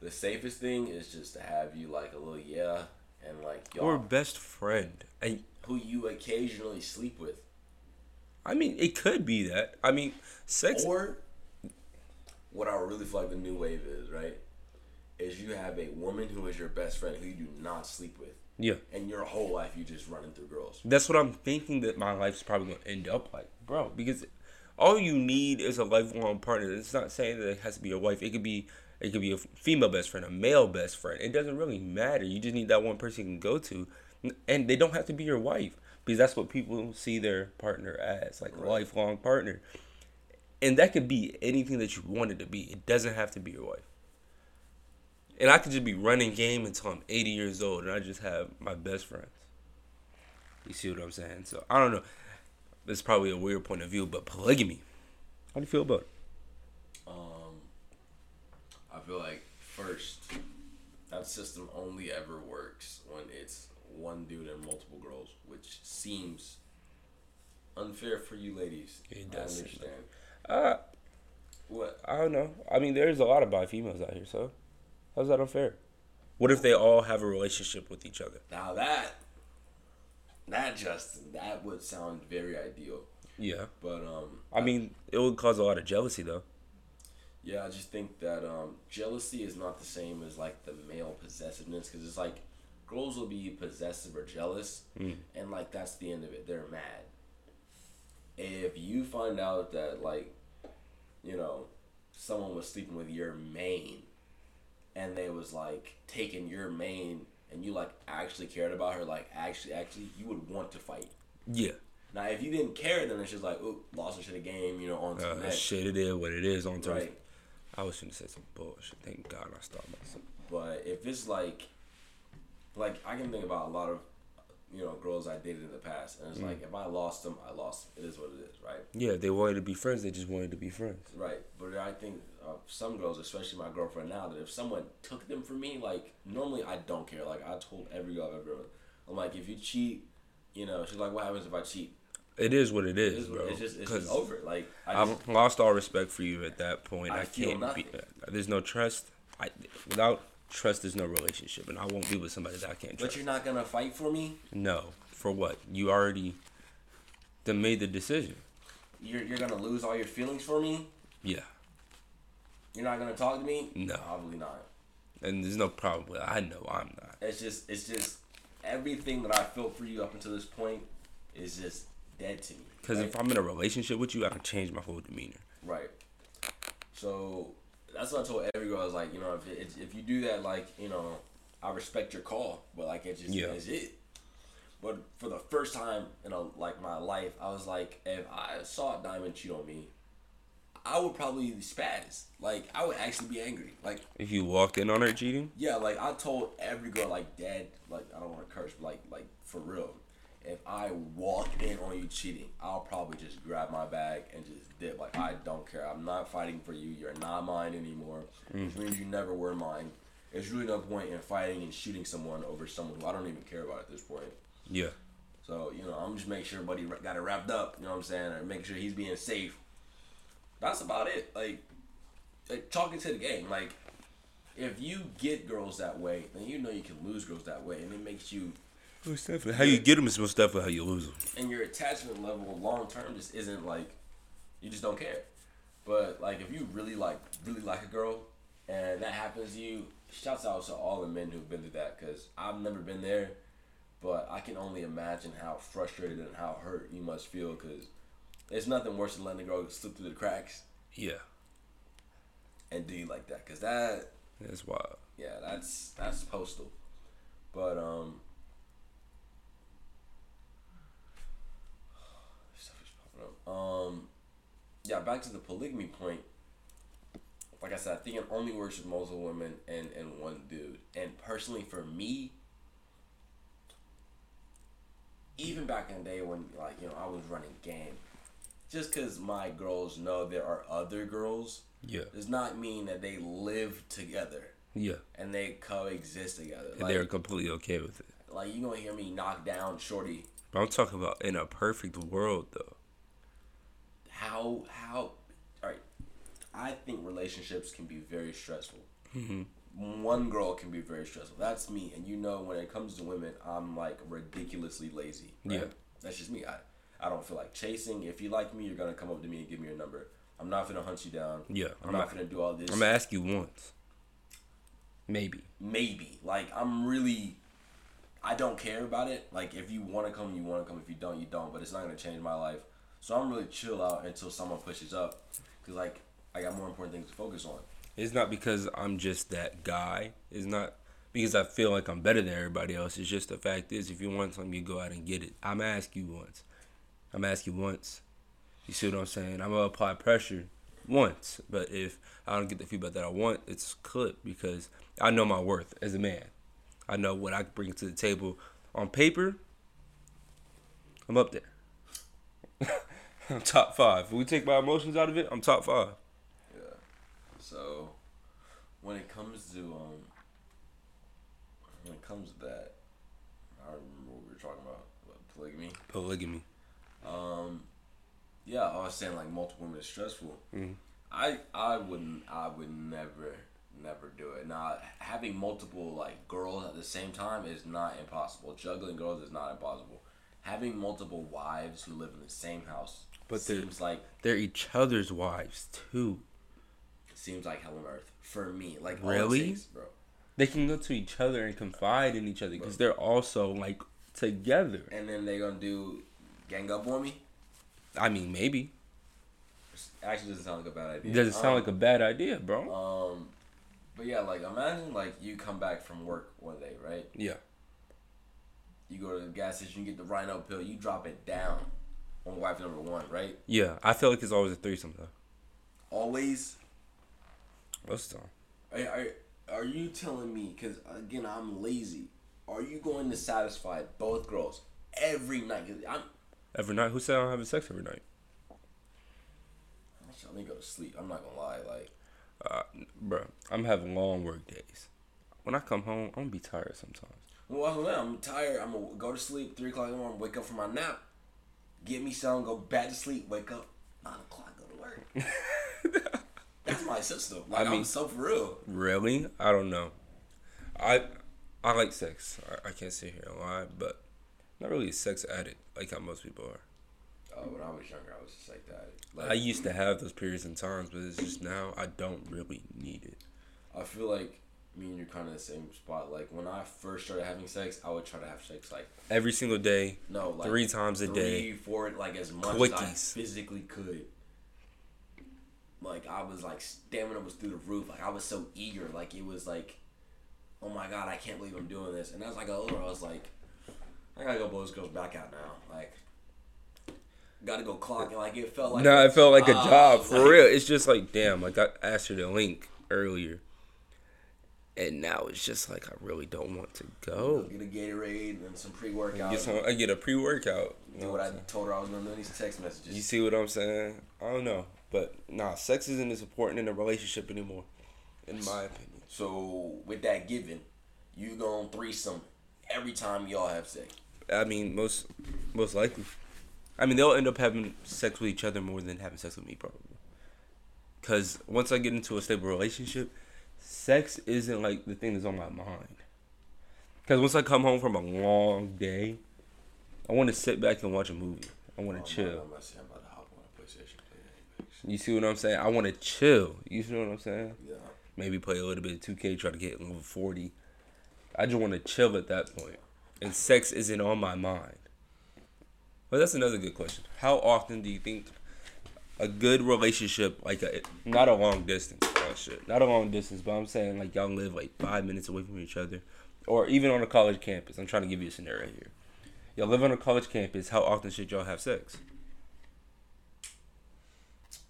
the safest thing is just to have you like a little yeah and like y'all Or best friend. And who you occasionally sleep with. I mean, it could be that. I mean, sex. Or what I really feel like the new wave is, right? Is you have a woman who is your best friend who you do not sleep with. yeah. And your whole life you just running through girls. That's what I'm thinking that my life's probably gonna end up like, bro. Because all you need is a lifelong partner. It's not saying that it has to be your wife. It could be it could be a female best friend, a male best friend. It doesn't really matter. You just need that one person you can go to, and they don't have to be your wife because that's what people see their partner as, like a lifelong partner. And that could be anything that you want it to be. It doesn't have to be your wife. And I could just be running game until I'm 80 years old, and I just have my best friends. You see what I'm saying? So I don't know. It's probably a weird point of view, but polygamy. How do you feel about it? Um, I feel like first, that system only ever works when it's one dude and multiple girls, which seems unfair for you ladies. It does seem understand. Uh, What? I don't know. I mean, there's a lot of bi females out here, so how's that unfair? What if they all have a relationship with each other? Now that, that Justin, that would sound very ideal. Yeah. But um, I mean, it would cause a lot of jealousy, though. Yeah, I just think that um, jealousy is not the same as like the male possessiveness because it's like girls will be possessive or jealous, Mm. and like that's the end of it. They're mad. if you find out that like, you know, someone was sleeping with your main, and they was like taking your main, and you like actually cared about her, like actually, actually, you would want to fight. Yeah. Now, if you didn't care, then it's just like, oh, lost a shit a game, you know, on to Uh, the next. shit, it is what it is on turf. Right. I was gonna say some bullshit. Thank God I stopped myself. But if it's like, like I can think about a lot of, you know, girls I dated in the past, and it's Mm. like if I lost them, I lost them. It is what it is, right? Yeah, they wanted to be friends. They just wanted to be friends. Right. But I think uh, some girls, especially my girlfriend now, that if someone took them from me, like normally I don't care. Like I told every girl I've ever, I'm like, if you cheat, you know, she's like, what happens if I cheat? It is what it It's, bro. it's just it's just over. Like I I've lost all respect for you at that point. I I, feel can't nothing. be. There's no trust. I without trust, there's no relationship, and I won't be with somebody that I can't but you're not gonna fight for me. No, for what? You already done made the decision. You're you're gonna lose all your feelings for me. Yeah, You're not gonna talk to me. No. probably not. and there's no problem with. I know I'm not. It's just it's just everything that I felt for you up until this point is just dead to me. Because right? if I'm in a relationship with you, I can change my whole demeanor. right. So that's what I told every girl. I was like, you know, if it, if you do that, like, you know, I respect your call, but like it just Yeah. is it. But for the first time in a like my life, I was like, if I saw a diamond cheat on me, I would probably spaz. Like I would actually be angry. Like If you walked in on her cheating, Yeah, like I told every girl, like dad, like I don't want to curse, but like like for real. If I walk in on you cheating, I'll probably just grab my bag and just dip. Like I don't care. I'm not fighting for you. You're not mine anymore. Mm. Which means you never were mine. It's really no point in fighting and shooting someone over someone who I don't even care about at this point. yeah, So you know, I'm just making sure buddy got it wrapped up. You know what I'm saying, or making sure he's being safe. That's about it. Like, like talking to the game. Like, if you get girls that way, then you know you can lose girls that way, and it makes you most definitely. How you get them is most definitely how you lose them. and your attachment level long term just isn't like you just don't care. But like if you really like really like a girl and that happens to you, shouts out to all the men who've been through that because I've never been there, but I can only imagine how frustrated and how hurt you must feel because there's nothing worse than letting a girl slip through the cracks Yeah, and do you like that because that that's wild. yeah that's that's postal, but um. Stuff is popping up. Um, yeah, back to the polygamy point. Like I said, I think it only works with multiple women and, and one dude. And personally, for me, even back in the day when like you know I was running game, just because my girls know there are other girls Yeah, does not mean that they live together yeah, and they coexist together. and Like, they're completely okay with it. like you gonna hear me knock down Shorty. But I'm talking about in a perfect world, though. How how all right? I think relationships can be very stressful. Mm-hmm. One girl can be very stressful. That's me, and you know when it comes to women, I'm like ridiculously lazy. Right? Yeah. that's just me. I I don't feel like chasing. If you like me, you're gonna come up to me and give me your number. I'm not gonna hunt you down. Yeah, I'm, I'm not gonna do all this. I'm gonna ask you once, maybe. maybe like i'm really i don't care about it like if you want to come you want to come if you don't you don't but it's not going to change my life so i'm really chill out until someone pushes up because like i got more important things to focus on It's not because I'm just that guy. It's not because I feel like I'm better than everybody else. It's just the fact is, if you want something, you go out and get it. I'm gonna ask you once. I'm gonna ask you once. You see what I'm saying? I'm gonna apply pressure once, but if I don't get the feedback that I want, it's clip because I know my worth as a man. I know what I can bring to the table. On paper, I'm up there. I'm top five. If we take my emotions out of it, I'm top five. yeah so when it comes to um when it comes to that i remember what we were talking about polygamy Polygamy. Um, yeah, I was saying like multiple women is stressful. Mhm. I I wouldn't I would never never do it. Now having multiple like girls at the same time is not impossible. Juggling girls is not impossible. Having multiple wives who live in the same house But they're- seems like They're each other's wives too. seems like hell on earth for me. Like Really? takes, bro. They can go to each other and confide in each other because they're also like together. And then they're gonna do gang up on me. I mean, maybe. Actually, doesn't sound like a bad idea. It doesn't sound Um, like a bad idea, bro. Um, but yeah, like imagine like you come back from work one day, right? yeah. You go to the gas station, you get the Rhino pill, you drop it down on wife number one, right? Yeah. I feel like it's always a threesome though. Always. Most the time. Are, are, are you telling me? Because again, I'm lazy. Are you going to satisfy both girls every night? 'Cause I'm. Every night. Who said I'm having sex every night? Let me go to sleep. I'm not gonna lie. Like, Uh, bro, I'm having long work days. When I come home, I'm gonna be tired sometimes. well, I'm tired. I'm gonna go to sleep three o'clock in the morning. Wake up from my nap. Get me some. Go back to sleep. Wake up nine o'clock. Go to work. That's my system. Like, I mean- am so for real. Really? I don't know. I I like sex. I, I can't sit here and lie, but not really a sex addict like how most people are. Oh, when I was younger, I was just like that. Like, I used to have those periods and times, but it's just now I don't really need it. I feel like me and you're kind of the same spot. Like when I first started having sex, I would try to have sex like Every single day, no, like three times a three, day. four, like as much as I physically could. Like I was like stamina was through the roof. Like I was so eager. Like it was like, oh my god, I can't believe I'm doing this. And as I got older, I was like, I gotta go blow this girl's back out now. Like, gotta go clock. Like it felt like no, it felt like a Ah, job for like- real. It's just like damn. Like I asked her to link earlier, and now it's just like I really don't want to go. Get a Gatorade and some pre workout. I get a pre workout. Do what I told her I was gonna do in these text messages. You see what I'm saying? I don't know, but nah, sex isn't as important in a relationship anymore, in my opinion. So with that given, you gonna threesome every time y'all have sex. I mean, most most likely. I mean, they'll end up having sex with each other more than having sex with me, probably. Cause once I get into a stable relationship, sex isn't like the thing that's on my mind. Cause once I come home from a long day, I want to sit back and watch a movie. I want Oh, to chill. I'm about to say I'm about to hop on a PlayStation. You see what I'm saying? I want to chill. You see what I'm saying? Yeah. Maybe play a little bit of 2K, try to get level 40. I just want to chill at that point. And sex isn't on my mind. But that's another good question. How often do you think a good relationship, like a, not a long distance, oh shit, not a long distance, but I'm saying like y'all live like five minutes away from each other, or even on a college campus. I'm trying to give you a scenario here. Y'all live on a college campus. How often should y'all have sex?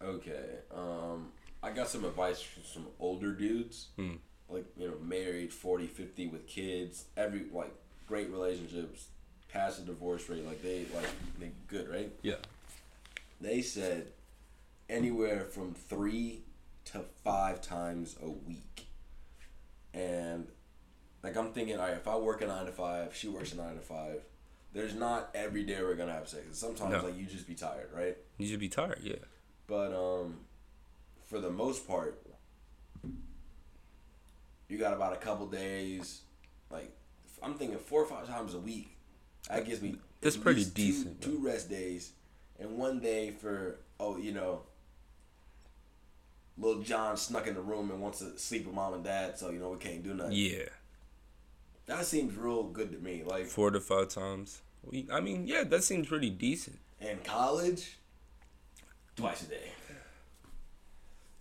Okay. Um, I got some advice from some older dudes, Hmm. like you know, married, 40, 50 with kids, every like great relationships, past the divorce rate, like they like they good, right? Yeah. They said anywhere from three to five times a week. And like I'm thinking, all right, if I work a nine to five, she works a nine to five. There's not every day we're gonna have sex. Sometimes No. like you just be tired, right? You should be tired. Yeah. But um, for the most part, you got about a couple days. Like I'm thinking four or five times a week. That gives me That's at pretty least two- decent, Two, rest days, and one day for oh you know. Little John snuck in the room and wants to sleep with mom and dad, so you know we can't do nothing. Yeah. That seems real good to me. Like Four to five times. We, I mean, yeah, that seems pretty decent. in college, twice a day.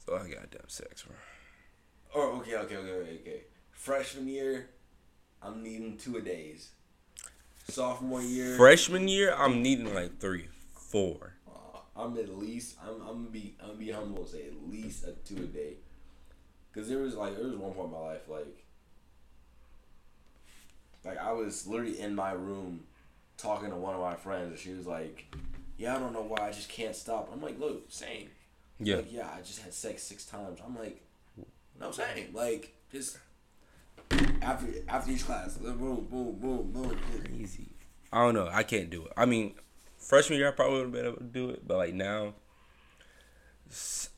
So I goddamn sex, bro. Oh, okay, okay, okay, okay, okay. Freshman year, I'm needing two a days. Sophomore year, Freshman year, I'm needing like three, four. uh, I'm at least. I'm, I'm gonna be. I'm gonna be humble and say at least a two a day. Cause there was like there was one point in my life like. Like I was literally in my room, talking to one of my friends, and she was like, "Yeah, I don't know why I just can't stop." I'm like, "Look, same." Yeah. Like, yeah, I just had sex six times. I'm like, no, same. Like, just after after each class, boom, boom, boom, boom. Easy. I don't know. I can't do it. I mean, freshman year I probably would have been able to do it, but like now,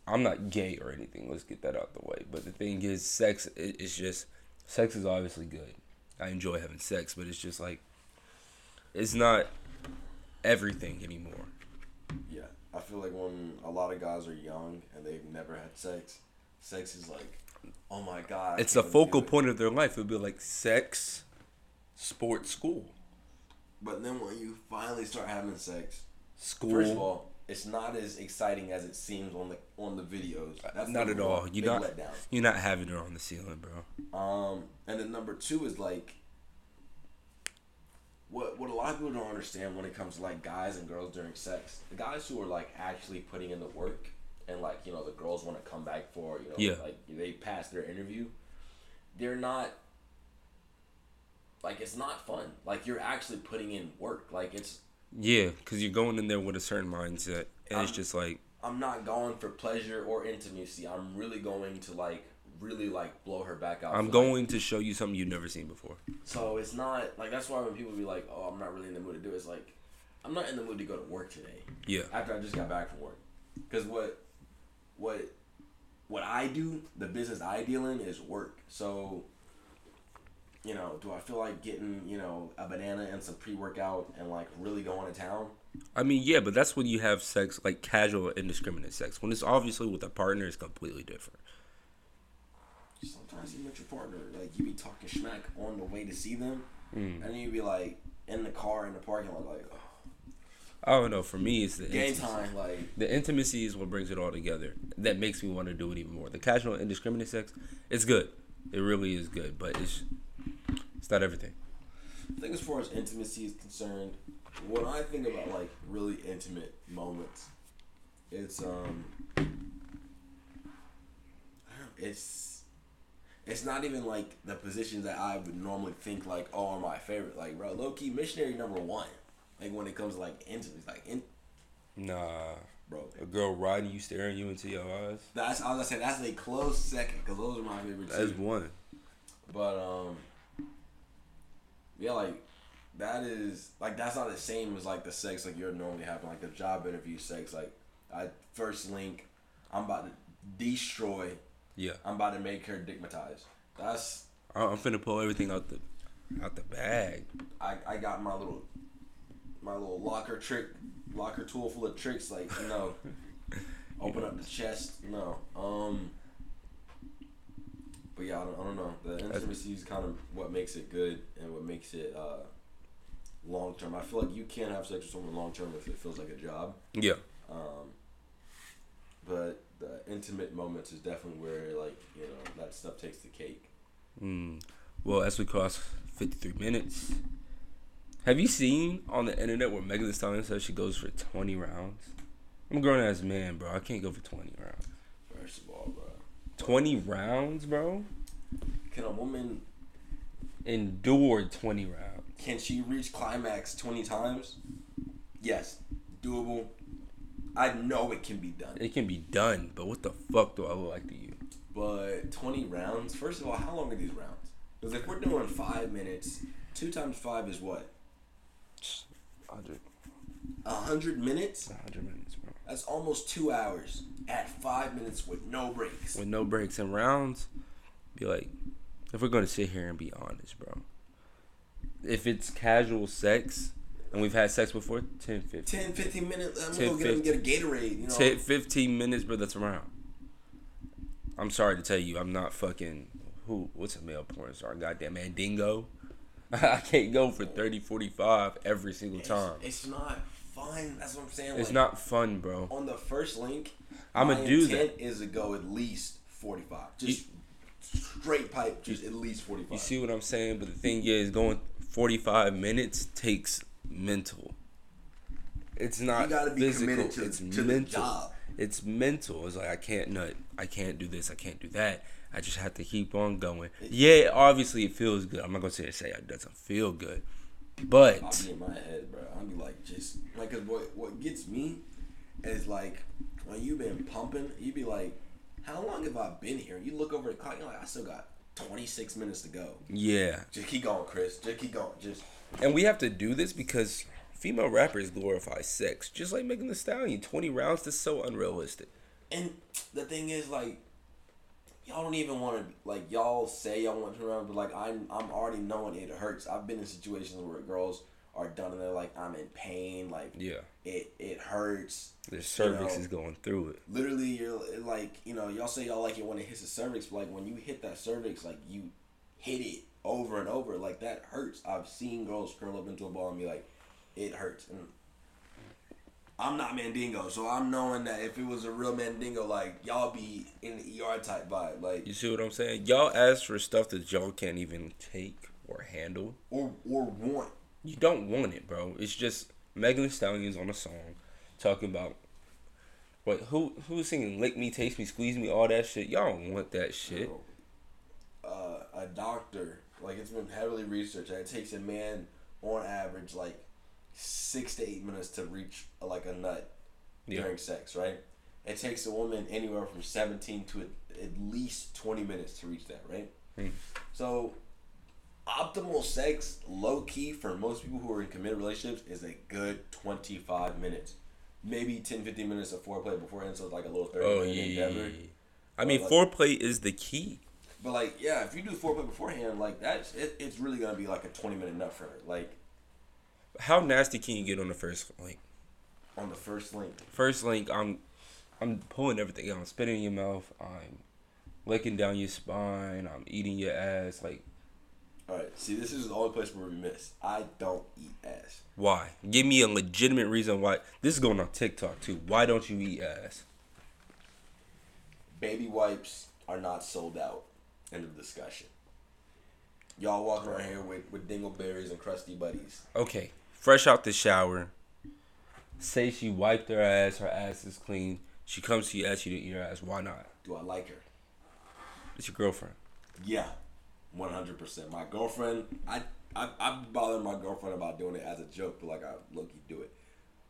I'm not gay or anything. Let's get that out the way. But the thing is, sex. is just sex is obviously good. I enjoy having sex, but it's just like it's not everything anymore. Yeah, I feel like when a lot of guys are young and they've never had sex, sex is like, oh my god. I It's the focal point of their life. It'd be like sex, sports, school, But then when you finally start having sex, school. first of all, it's not as exciting as it seems on the on the videos. That's not at all. You're not. letdown. You're not having her on the ceiling, bro. Um, and then number two is like what what a lot of people don't understand when it comes to like guys and girls during sex. The guys who are like actually putting in the work and like you know the girls want to come back for you know Yeah. like they pass their interview. They're not like it's not fun. Like you're actually putting in work. Like it's Yeah, because you're going in there with a certain mindset, and it's I'm- just like, I'm not going for pleasure or intimacy. I'm really going to like really like blow her back out. I'm for, like, going to show you something you've never seen before. So it's not like that's why when people be like, "Oh, I'm not really in the mood to do," it, it's like, I'm not in the mood to go to work today Yeah. after I just got back from work, because what, what, what I do, the business I deal in is work. So, you know, do I feel like getting you know a banana and some pre workout and like really going to town? I mean, yeah, but that's when you have sex, like casual, indiscriminate sex. When it's obviously with a partner, it's completely different. Sometimes you with your partner, like you be talking smack on the way to see them, Mm. and then you be like in the car in the parking lot, like, oh, I don't know. For me, it's the game intimacy. time, like. The intimacy is what brings it all together. That makes me want to do it even more. The casual, indiscriminate sex, it's good. It really is good, but it's it's not everything. I think as far as intimacy is concerned, when I think about like really intimate moments, it's um, it's it's not even like the positions that I would normally think like oh are my favorite. Like bro, low key missionary number one. Like when it comes to like intimacy, like in Nah, bro. a girl riding you, staring you into your eyes. That's all I was gonna say that's a close second because those are my favorite That's too. one. But um, yeah, like that is like that's not the same as like the sex like you're normally having like the job interview sex. Like I first link, I'm about to destroy. Yeah, I'm about to make her digmatized. That's I'm finna pull everything out the out the bag. I, I got my little my little locker trick locker tool full of tricks like no, know. Open up the chest no um but yeah I don't, I don't know. The intimacy is kind of what makes it good and what makes it uh long term I feel like you can't have sex with someone long term if it feels like a job. Yeah, um but the intimate moments is definitely where like you know that stuff takes the cake. Mm. Well, as we cross 53 minutes, have you seen on the internet where Megan Thee Stallion says she goes for 20 rounds? I'm a grown ass man, bro. I can't go for 20 rounds. first of all bro 20 rounds, bro? can a woman endure 20 rounds. Can she reach climax 20 times? Yes. Doable. I know it can be done. It can be done, but what the fuck do I look like to you? But 20 rounds, first of all, how long are these rounds? Because if we're doing five minutes, two times five is what? 100, A hundred minutes? 100 minutes, bro. That's almost two hours at five minutes with no breaks. With no breaks and rounds, be like, if we're gonna sit here and be honest, bro. If it's casual sex, and we've had sex before, 10, 15. 10, 15 minutes, I'm 10, gonna go get, get, 'em get a Gatorade, you know? 10, 15 minutes, bro, that's a round. I'm sorry to tell you, I'm not fucking, who, what's a male porn star? Goddamn Mandingo. I can't go for 30, 45 every single It's, time. it's not fun. That's what I'm saying. It's like, not fun, bro. on the first link, I'ma my do intent is to go at least forty five. Just straight pipe, just at least 45. You see what I'm saying? But the thing is, going 45 minutes takes mental. It's not You gotta be physical. committed to, it's to the mental. job. It's mental. It's like I can't nut. I can't do this. I can't do that. I just have to keep on going. Yeah, obviously it feels good. I'm not gonna and say it doesn't feel good, I'll but be in my head, bro. I'll be like, just like, cause what what gets me is like when you've been pumping, you'd be like, how long have I been here? You look over the clock, you're like, I still got twenty six minutes to go. yeah, Just keep going, Chris. Just keep going. Just and we have to do this because female rappers glorify sex, just like Megan Thee Stallion. 20 rounds. That's so unrealistic. And the thing is, like, y'all don't even want to like y'all say y'all want to run, but like I'm I'm already knowing it hurts. I've been in situations where girls are done and they're like I'm in pain, like Yeah, it it hurts. their cervix know, is going through it. Literally, you're like you know y'all say y'all like it when it hits the cervix, but like when you hit that cervix, like you hit it over and over, like that hurts. I've seen girls curl up into a ball and be like, it hurts, and I'm not Mandingo, so I'm knowing that if it was a real Mandingo, like y'all be in the ER type vibe, like You see what I'm saying? Y'all ask for stuff that y'all can't even take or handle. or or want. You don't want it, bro. It's just Megan Thee Stallion's on a song talking about what who who's singing lick me, taste me, squeeze me, all that shit. Y'all don't want that shit. Uh, a doctor, like it's been heavily researched, it takes a man on average like six to eight minutes to reach uh, like a nut Yeah. during sex, right? It takes a woman anywhere from 17 to at, at least 20 minutes to reach that, right? Hmm. So, optimal sex, low key, for most people who are in committed relationships, is a good 25 minutes. Maybe 10, 15 minutes of foreplay beforehand, so it's like a little 30 Oh minute yeah. endeavor. yeah. I mean, Like- foreplay is the key. But, like, yeah, if you do foreplay beforehand, like, that's it, it's really gonna be like a 20 minute nut for her. Like, How nasty can you get on the first link? on the first link. First link, I'm I'm pulling everything out. I'm spitting in your mouth. I'm licking down your spine. I'm eating your ass. Like, Alright, see, this is the only place where we miss. I don't eat ass. why? Give me a legitimate reason why. This is going on TikTok too. Why don't you eat ass? baby wipes are not sold out. End of discussion. Y'all walking around here with, with dingleberries and crusty buddies. Okay, fresh out the shower. Say she wiped her ass. Her ass is clean. She comes to you, asks you to eat her ass. Why not? Do I like her? It's your girlfriend. Yeah, one hundred percent. My girlfriend, I I I bothered my girlfriend about doing it as a joke, but like I look, you do it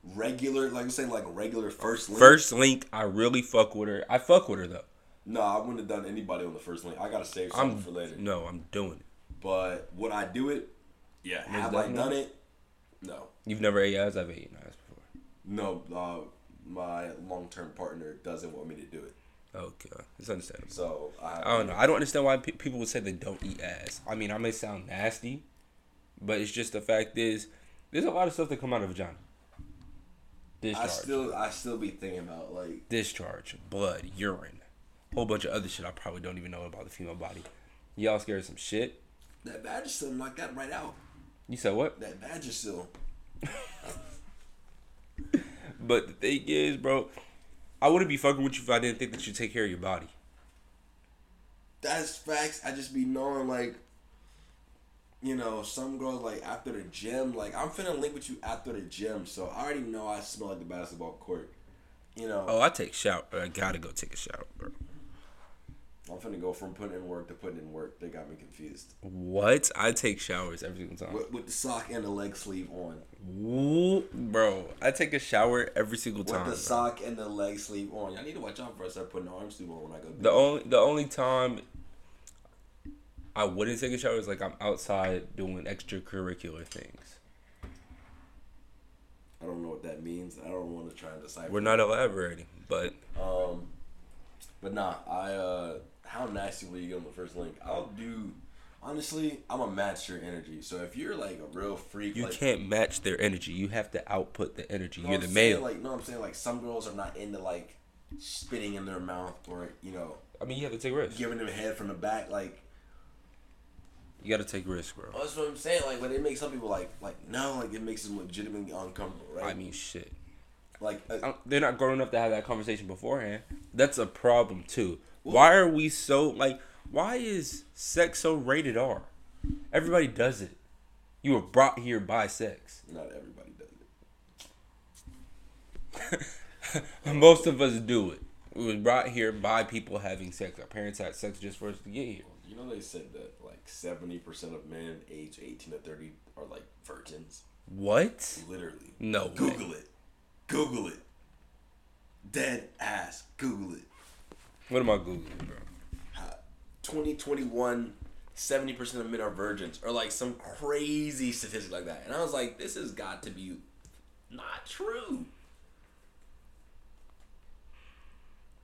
regular, like I'm saying, like regular first link. First link, I really fuck with her. I fuck with her though. No, I wouldn't have done anybody on the first link. I gotta save something I'm for later. no, I'm doing it. But would I do it? Yeah. Have I done it? No. You've never ate ass. I've eaten ass before. No. Uh, my long term partner doesn't want me to do it. Okay, it's understandable. So I, I don't know. I don't understand why pe- people would say they don't eat ass. I mean, I may sound nasty, but it's just the fact is, there's a lot of stuff that come out of vagina. Discharge, I still I still be thinking about like discharge, blood, urine, whole bunch of other shit I probably don't even know about the female body. Y'all scared of some shit? that Vagisil like that right out. You said what? That Vagisil. But the thing is, bro, I wouldn't be fucking with you if I didn't think that you take care of your body. That's facts. I just be knowing like you know, some girls like after the gym, like I'm finna link with you after the gym, so I already know I smell like the basketball court. You know, Oh, I take shower. I gotta go take a shower, bro. I'm finna go from putting in work to putting in work. They got me confused. What? I take showers every single time. With, with the sock and the leg sleeve on. Woo, bro, I take a shower every single time. With the bro. sock and the leg sleeve on. Y'all need to watch out for us. start putting the arm sleeve on when I go. The only the only time I wouldn't take a shower is like I'm outside doing extracurricular things. I don't know what that means. I don't want to try and decipher. We're not elaborating, but Um, but nah, I uh, how nasty will you get on the first link? I'll do. Honestly, I'm a match your energy. So if you're like a real freak, you like, can't match their energy. You have to output the energy. You're the I'm saying? male. Like, no, I'm saying like some girls are not into like spitting in their mouth or you know I mean, you have to take risks. giving them head from the back. Like You got to take risks, bro. that's what I'm saying. Like, but it makes some people like like no, like it makes them legitimately uncomfortable, right? I mean, shit. like uh, They're not grown enough to have that conversation beforehand. That's a problem too. Why are we so like? Why is sex so rated R? Everybody does it. You were brought here by sex. not everybody does it. Most of us do it. We was brought here by people having sex. Our parents had sex just for us to get here. You know they said that like seventy percent of men age eighteen to thirty are like virgins. What? Literally. No. way. Google it. Google it. Dead ass. Google it. What am I googling, bro? 2021, 70% of men are virgins, or like some crazy statistic like that. And I was like, this has got to be not true.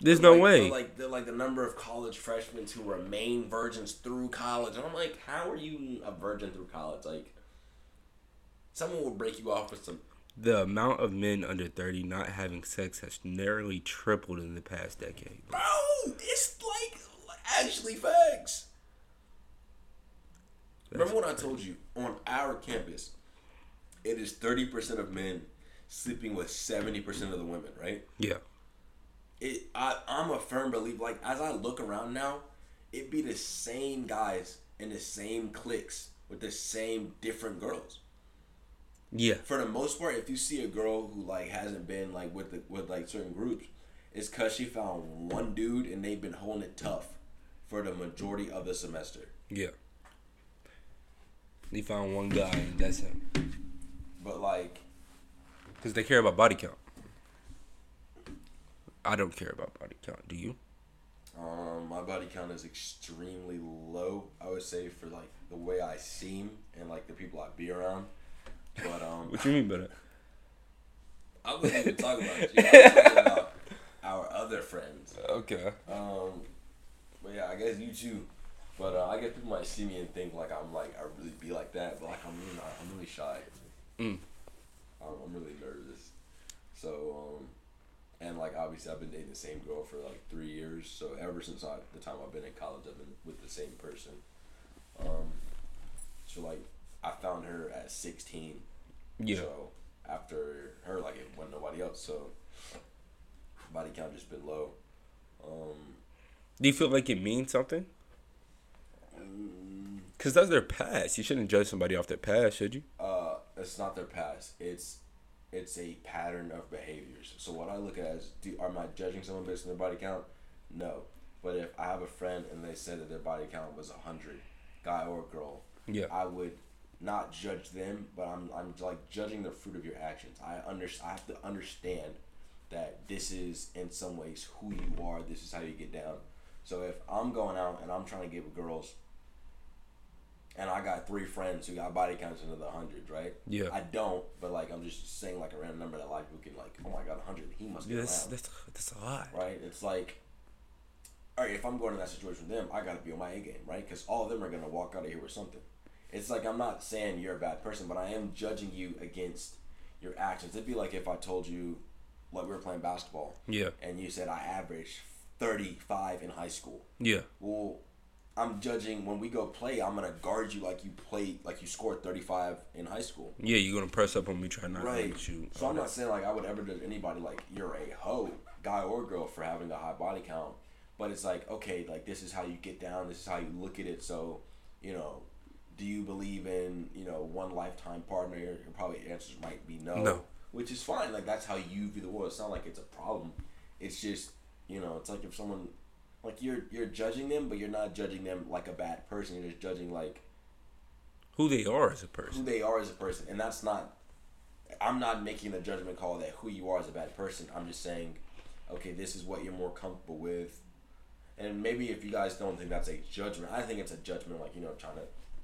There's no like, way. Like the like the number of college freshmen who remain virgins through college, and I'm like, how are you a virgin through college? Like, someone will break you off with some. The amount of men under 30 not having sex has nearly tripled in the past decade. Bro, it's like actually facts. Remember what I told you on our campus? It is thirty percent of men sleeping with seventy percent of the women, right? Yeah. It I I'm a firm believer. Like as I look around now, it be the same guys in the same cliques with the same different girls. Yeah. For the most part, if you see a girl who like hasn't been like with the with like certain groups, it's cause she found one dude and they've been holding it tough for the majority of the semester. Yeah. They found one guy and that's him. But like Because they care about body count. I don't care about body count. Do you? Um, my body count is extremely low. I would say for like the way I seem and like the people I be around. But um, What you mean by that? I wasn't even talking about you. I was talking about our other friends. Okay. Um, but yeah, I guess you too. But uh, I guess people might see me and think like I'm like I really be like that, but like I'm really not. I'm really shy. Mm. I'm, I'm really nervous. So um, and like obviously I've been dating the same girl for like three years. So ever since I, the time I've been in college, I've been with the same person. Um, so like I found her at 16. Yeah. So after her, like it wasn't nobody else. So body count just been low. Um, Do you feel like it means something? mm, Because that's their past. You shouldn't judge somebody off their past, should you? uh, it's not their past. It's it's a pattern of behaviors. So what I look at is, do am I judging someone based on their body count? No. But if I have a friend and they said that their body count was hundred, guy or girl, Yeah. I would not judge them, but I'm I'm like judging the fruit of your actions. I under I have to understand that this is in some ways who you are. This is how you get down. So if I'm going out and I'm trying to get with girls, and I got three friends who got body counts into the hundreds, right? Yeah. I don't, but like I'm just saying like a random number that a lot of people can like. Oh my god, hundred. He must be Yeah, that's, that's, that's a lot. right? It's like, all right, if I'm going in that situation with them, I gotta be on my A game, right? Because all of them are gonna walk out of here with something. It's like I'm not saying you're a bad person, but I am judging you against your actions. It'd be like if I told you, like we were playing basketball, Yeah. and you said I averaged 35 in high school. Yeah. Well, I'm judging when we go play. I'm gonna guard you like you played, like you scored 35 in high school. Yeah, you're going to press up on me, try not Right. to shoot. So I'm not saying like I would ever judge anybody like you're a hoe, guy or girl, for having a high body count. But it's like okay, like this is how you get down. This is how you look at it. So, you know, do you believe in you know one lifetime partner? Your, probably answers might be no. No. Which is fine. Like that's how you view the world. It's not like it's a problem. It's just you know, it's like if someone like you're you're judging them, but you're not judging them like a bad person. You're just judging like Who they are as a person. who they are as a person, and that's not. I'm not making a judgment call that who you are as a bad person. I'm just saying, okay, this is what you're more comfortable with, and maybe if you guys don't think that's a judgment, I think it's a judgment, like you know, trying to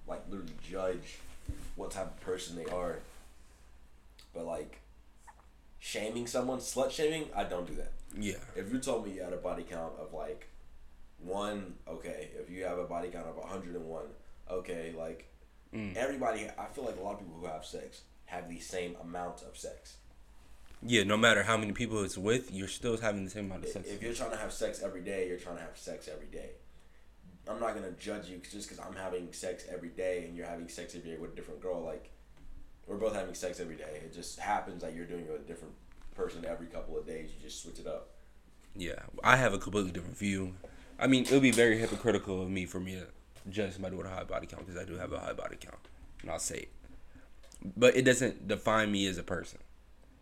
like literally judge what type of person they are. But like shaming someone, slut shaming, I don't do that. Yeah. If you told me you had a body count of like one, okay. If you have a body count of 101, okay. Like Mm. everybody, I feel like a lot of people who have sex have the same amount of sex. Yeah, no matter how many people it's with, you're still having the same amount of sex. If you're trying to have sex every day, you're trying to have sex every day. I'm not gonna judge you just because I'm having sex every day and you're having sex every day with a different girl. Like we're both having sex every day. It just happens that you're doing it with a different person every couple of days. You just switch it up. Yeah, I have a completely different view. I mean, it would be very hypocritical of me for me to judge somebody with a high body count because I do have a high body count, and I'll say it. But it doesn't define me as a person.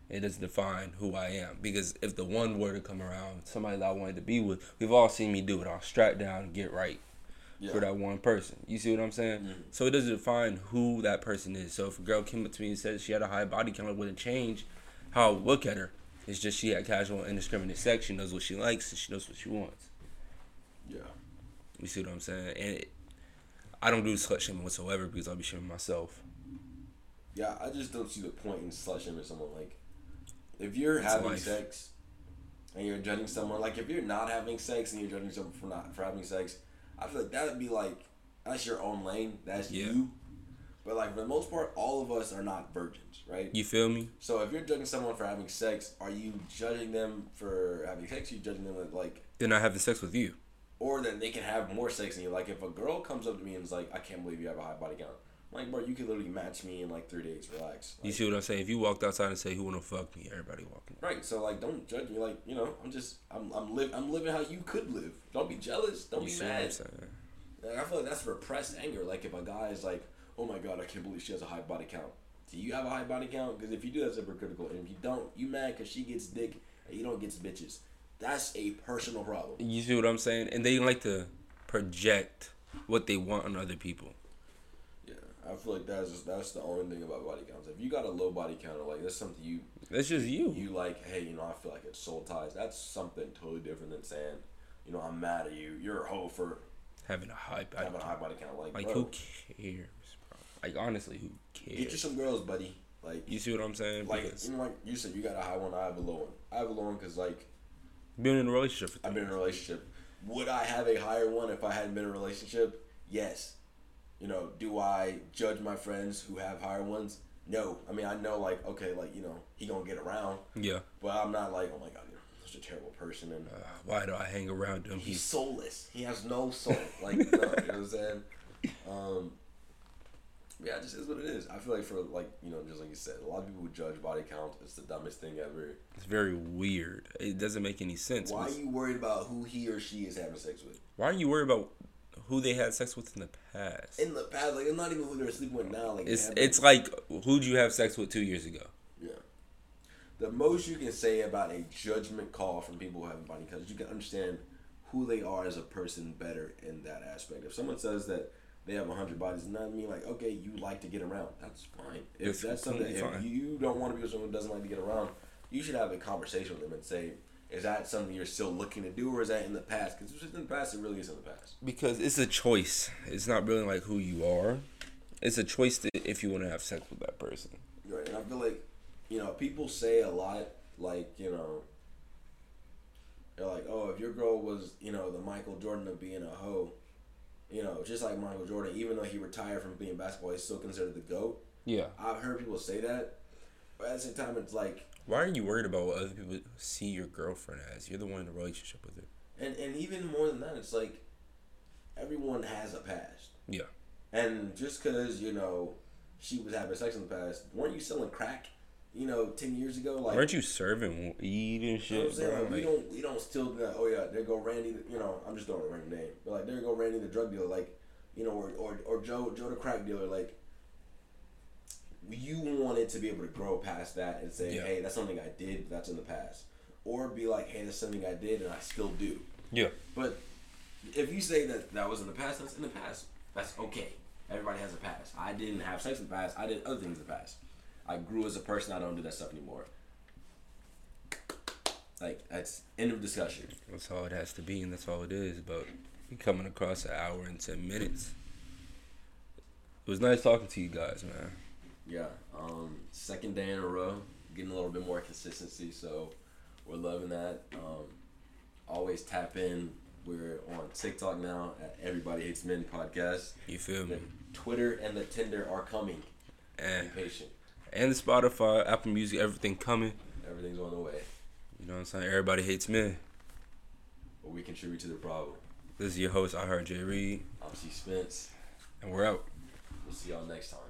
It doesn't define who I am because if the one were to come around, somebody that I wanted to be with, we've all seen me do it. I'll strap down, get right for that one person. You see what I'm saying? Mhm. So it doesn't define who that person is. So if a girl came up to me and said she had a high body count, it wouldn't change how I would look at her. It's just she had casual, indiscriminate sex. She knows what she likes and she knows what she wants. Yeah. You see what I'm saying? And it, I don't do slut shaming whatsoever because I'll be shaming myself. Yeah, I just don't see the point in slut shaming someone. Like, if you're It's having life. sex and you're judging someone, like if you're not having sex and you're judging someone for not for having sex, I feel like that would be like that's your own lane. That's Yeah. you. But like for the most part, all of us are not virgins, right? You feel me? So if you're judging someone for having sex, are you judging them for having sex? Are you judging them like, Then I having sex with you. or that they can have more sex than you? Like if a girl comes up to me and is like, "I can't believe you have a high body count," Like, bro, you could literally match me in like three days. Relax. You see what I'm saying? If you walked outside and say who wanna fuck me, everybody walking. Right. So like, don't judge me. Like, you know, I'm just, I'm, I'm live, I'm living how you could live. Don't be jealous. Don't You be see what I'm mad. Like, I feel like that's repressed anger. Like, if a guy is like, oh my god, I can't believe she has a high body count. Do you have a high body count? Because if you do, that's hypocritical. And if you don't, you mad because she gets dick and you don't get bitches. That's a personal problem. You see what I'm saying? And they like to project what they want on other people. I feel like that's just, that's the only thing about body counts. If you got a low body count, or like that's something you That's just you. you like, hey, you know, I feel like it's soul ties. That's something totally different than saying, you know, I'm mad at you. You're a hoe for having a high body having a high count. body count. Like, Like bro, who cares, bro? Like honestly, who cares? get you some girls, buddy. Like, You see what I'm saying? like Because you know, like you said, you got a high one. I have a low one. I have a low one because like being in a relationship I've been in a relationship. Would I have a higher one if I hadn't been in a relationship? Yes. You know, do I judge my friends who have higher ones? No. I mean, I know like okay, like you know, he gonna get around, Yeah. but I'm not like oh my god, you're such a terrible person and. Uh, why do I hang around him? He's soulless. He has no soul. Like, no, you know what I'm saying? Um, yeah, it just is what it is. I feel like for like you know, just like you said, a lot of people who judge body count. It's the dumbest thing ever. it's very weird. It doesn't make any sense. Why are you worried about who he or she is having sex with? Why are you worried about who they had sex with in the past? In the past, like it's not even who they're sleeping with now. Like It's it's like who'd you have sex with two years ago? yeah. The most you can say about a judgment call from people who have body counts, you can understand who they are as a person better in that aspect. If someone says that they have hundred bodies, does not mean like okay, you like to get around. That's fine. If It's that's something, if you don't want to be with someone who doesn't like to get around, you should have a conversation with them and say, is that something you're still looking to do, or is that in the past? Because it's in the past, it really is in the past. Because it's a choice. It's not really like who you are. It's a choice to, if you want to have sex with that person. Right, and I feel like, you know, people say a lot, like, you know, they're like, oh, if your girl was, you know, the Michael Jordan of being a hoe, you know, just like Michael Jordan, even though he retired from being basketball, he's still considered the GOAT. Yeah. I've heard people say that, but at the same time, it's like, Why are you worried about what other people see your girlfriend as? You're the one in a relationship with her. and, and even more than that, it's like, everyone has a past. Yeah. And just because, you know, she was having sex in the past, weren't you selling crack, you know, 10 years ago? Like, weren't you serving weed and You know what shit, I'm saying? bro? Like, we don't we don't still do that. Oh yeah, there go Randy. You know, I'm just throwing a random name, but like there go Randy the drug dealer. Like, you know, or or, or Joe Joe the crack dealer. Like, you wanted to be able to grow past that and say, Yeah. hey, that's something I did. That's in the past, or be like, hey, that's something I did and I still do. yeah. But if you say that that was in the past, that's in the past. That's okay. Everybody has a past. I didn't have sex in the past. I did other things in the past. I grew as a person. I don't do that stuff anymore. Like that's end of discussion. That's all it has to be, and that's all it is. But we coming across an hour and ten minutes. It was nice talking to you guys, man. Yeah. Um, second day in a row, getting a little bit more consistency. So we're loving that. Um, always tap in. We're on TikTok now at Everybody Hates Men podcast. You feel The me? Twitter and the Tinder are coming. And Be patient. and the Spotify, Apple Music, everything coming. Everything's on the way. You know what I'm saying? Everybody hates men. But we contribute to the problem. This is your host, I heard Jay Reed, I'm C Spence. and we're out. We'll see y'all next time.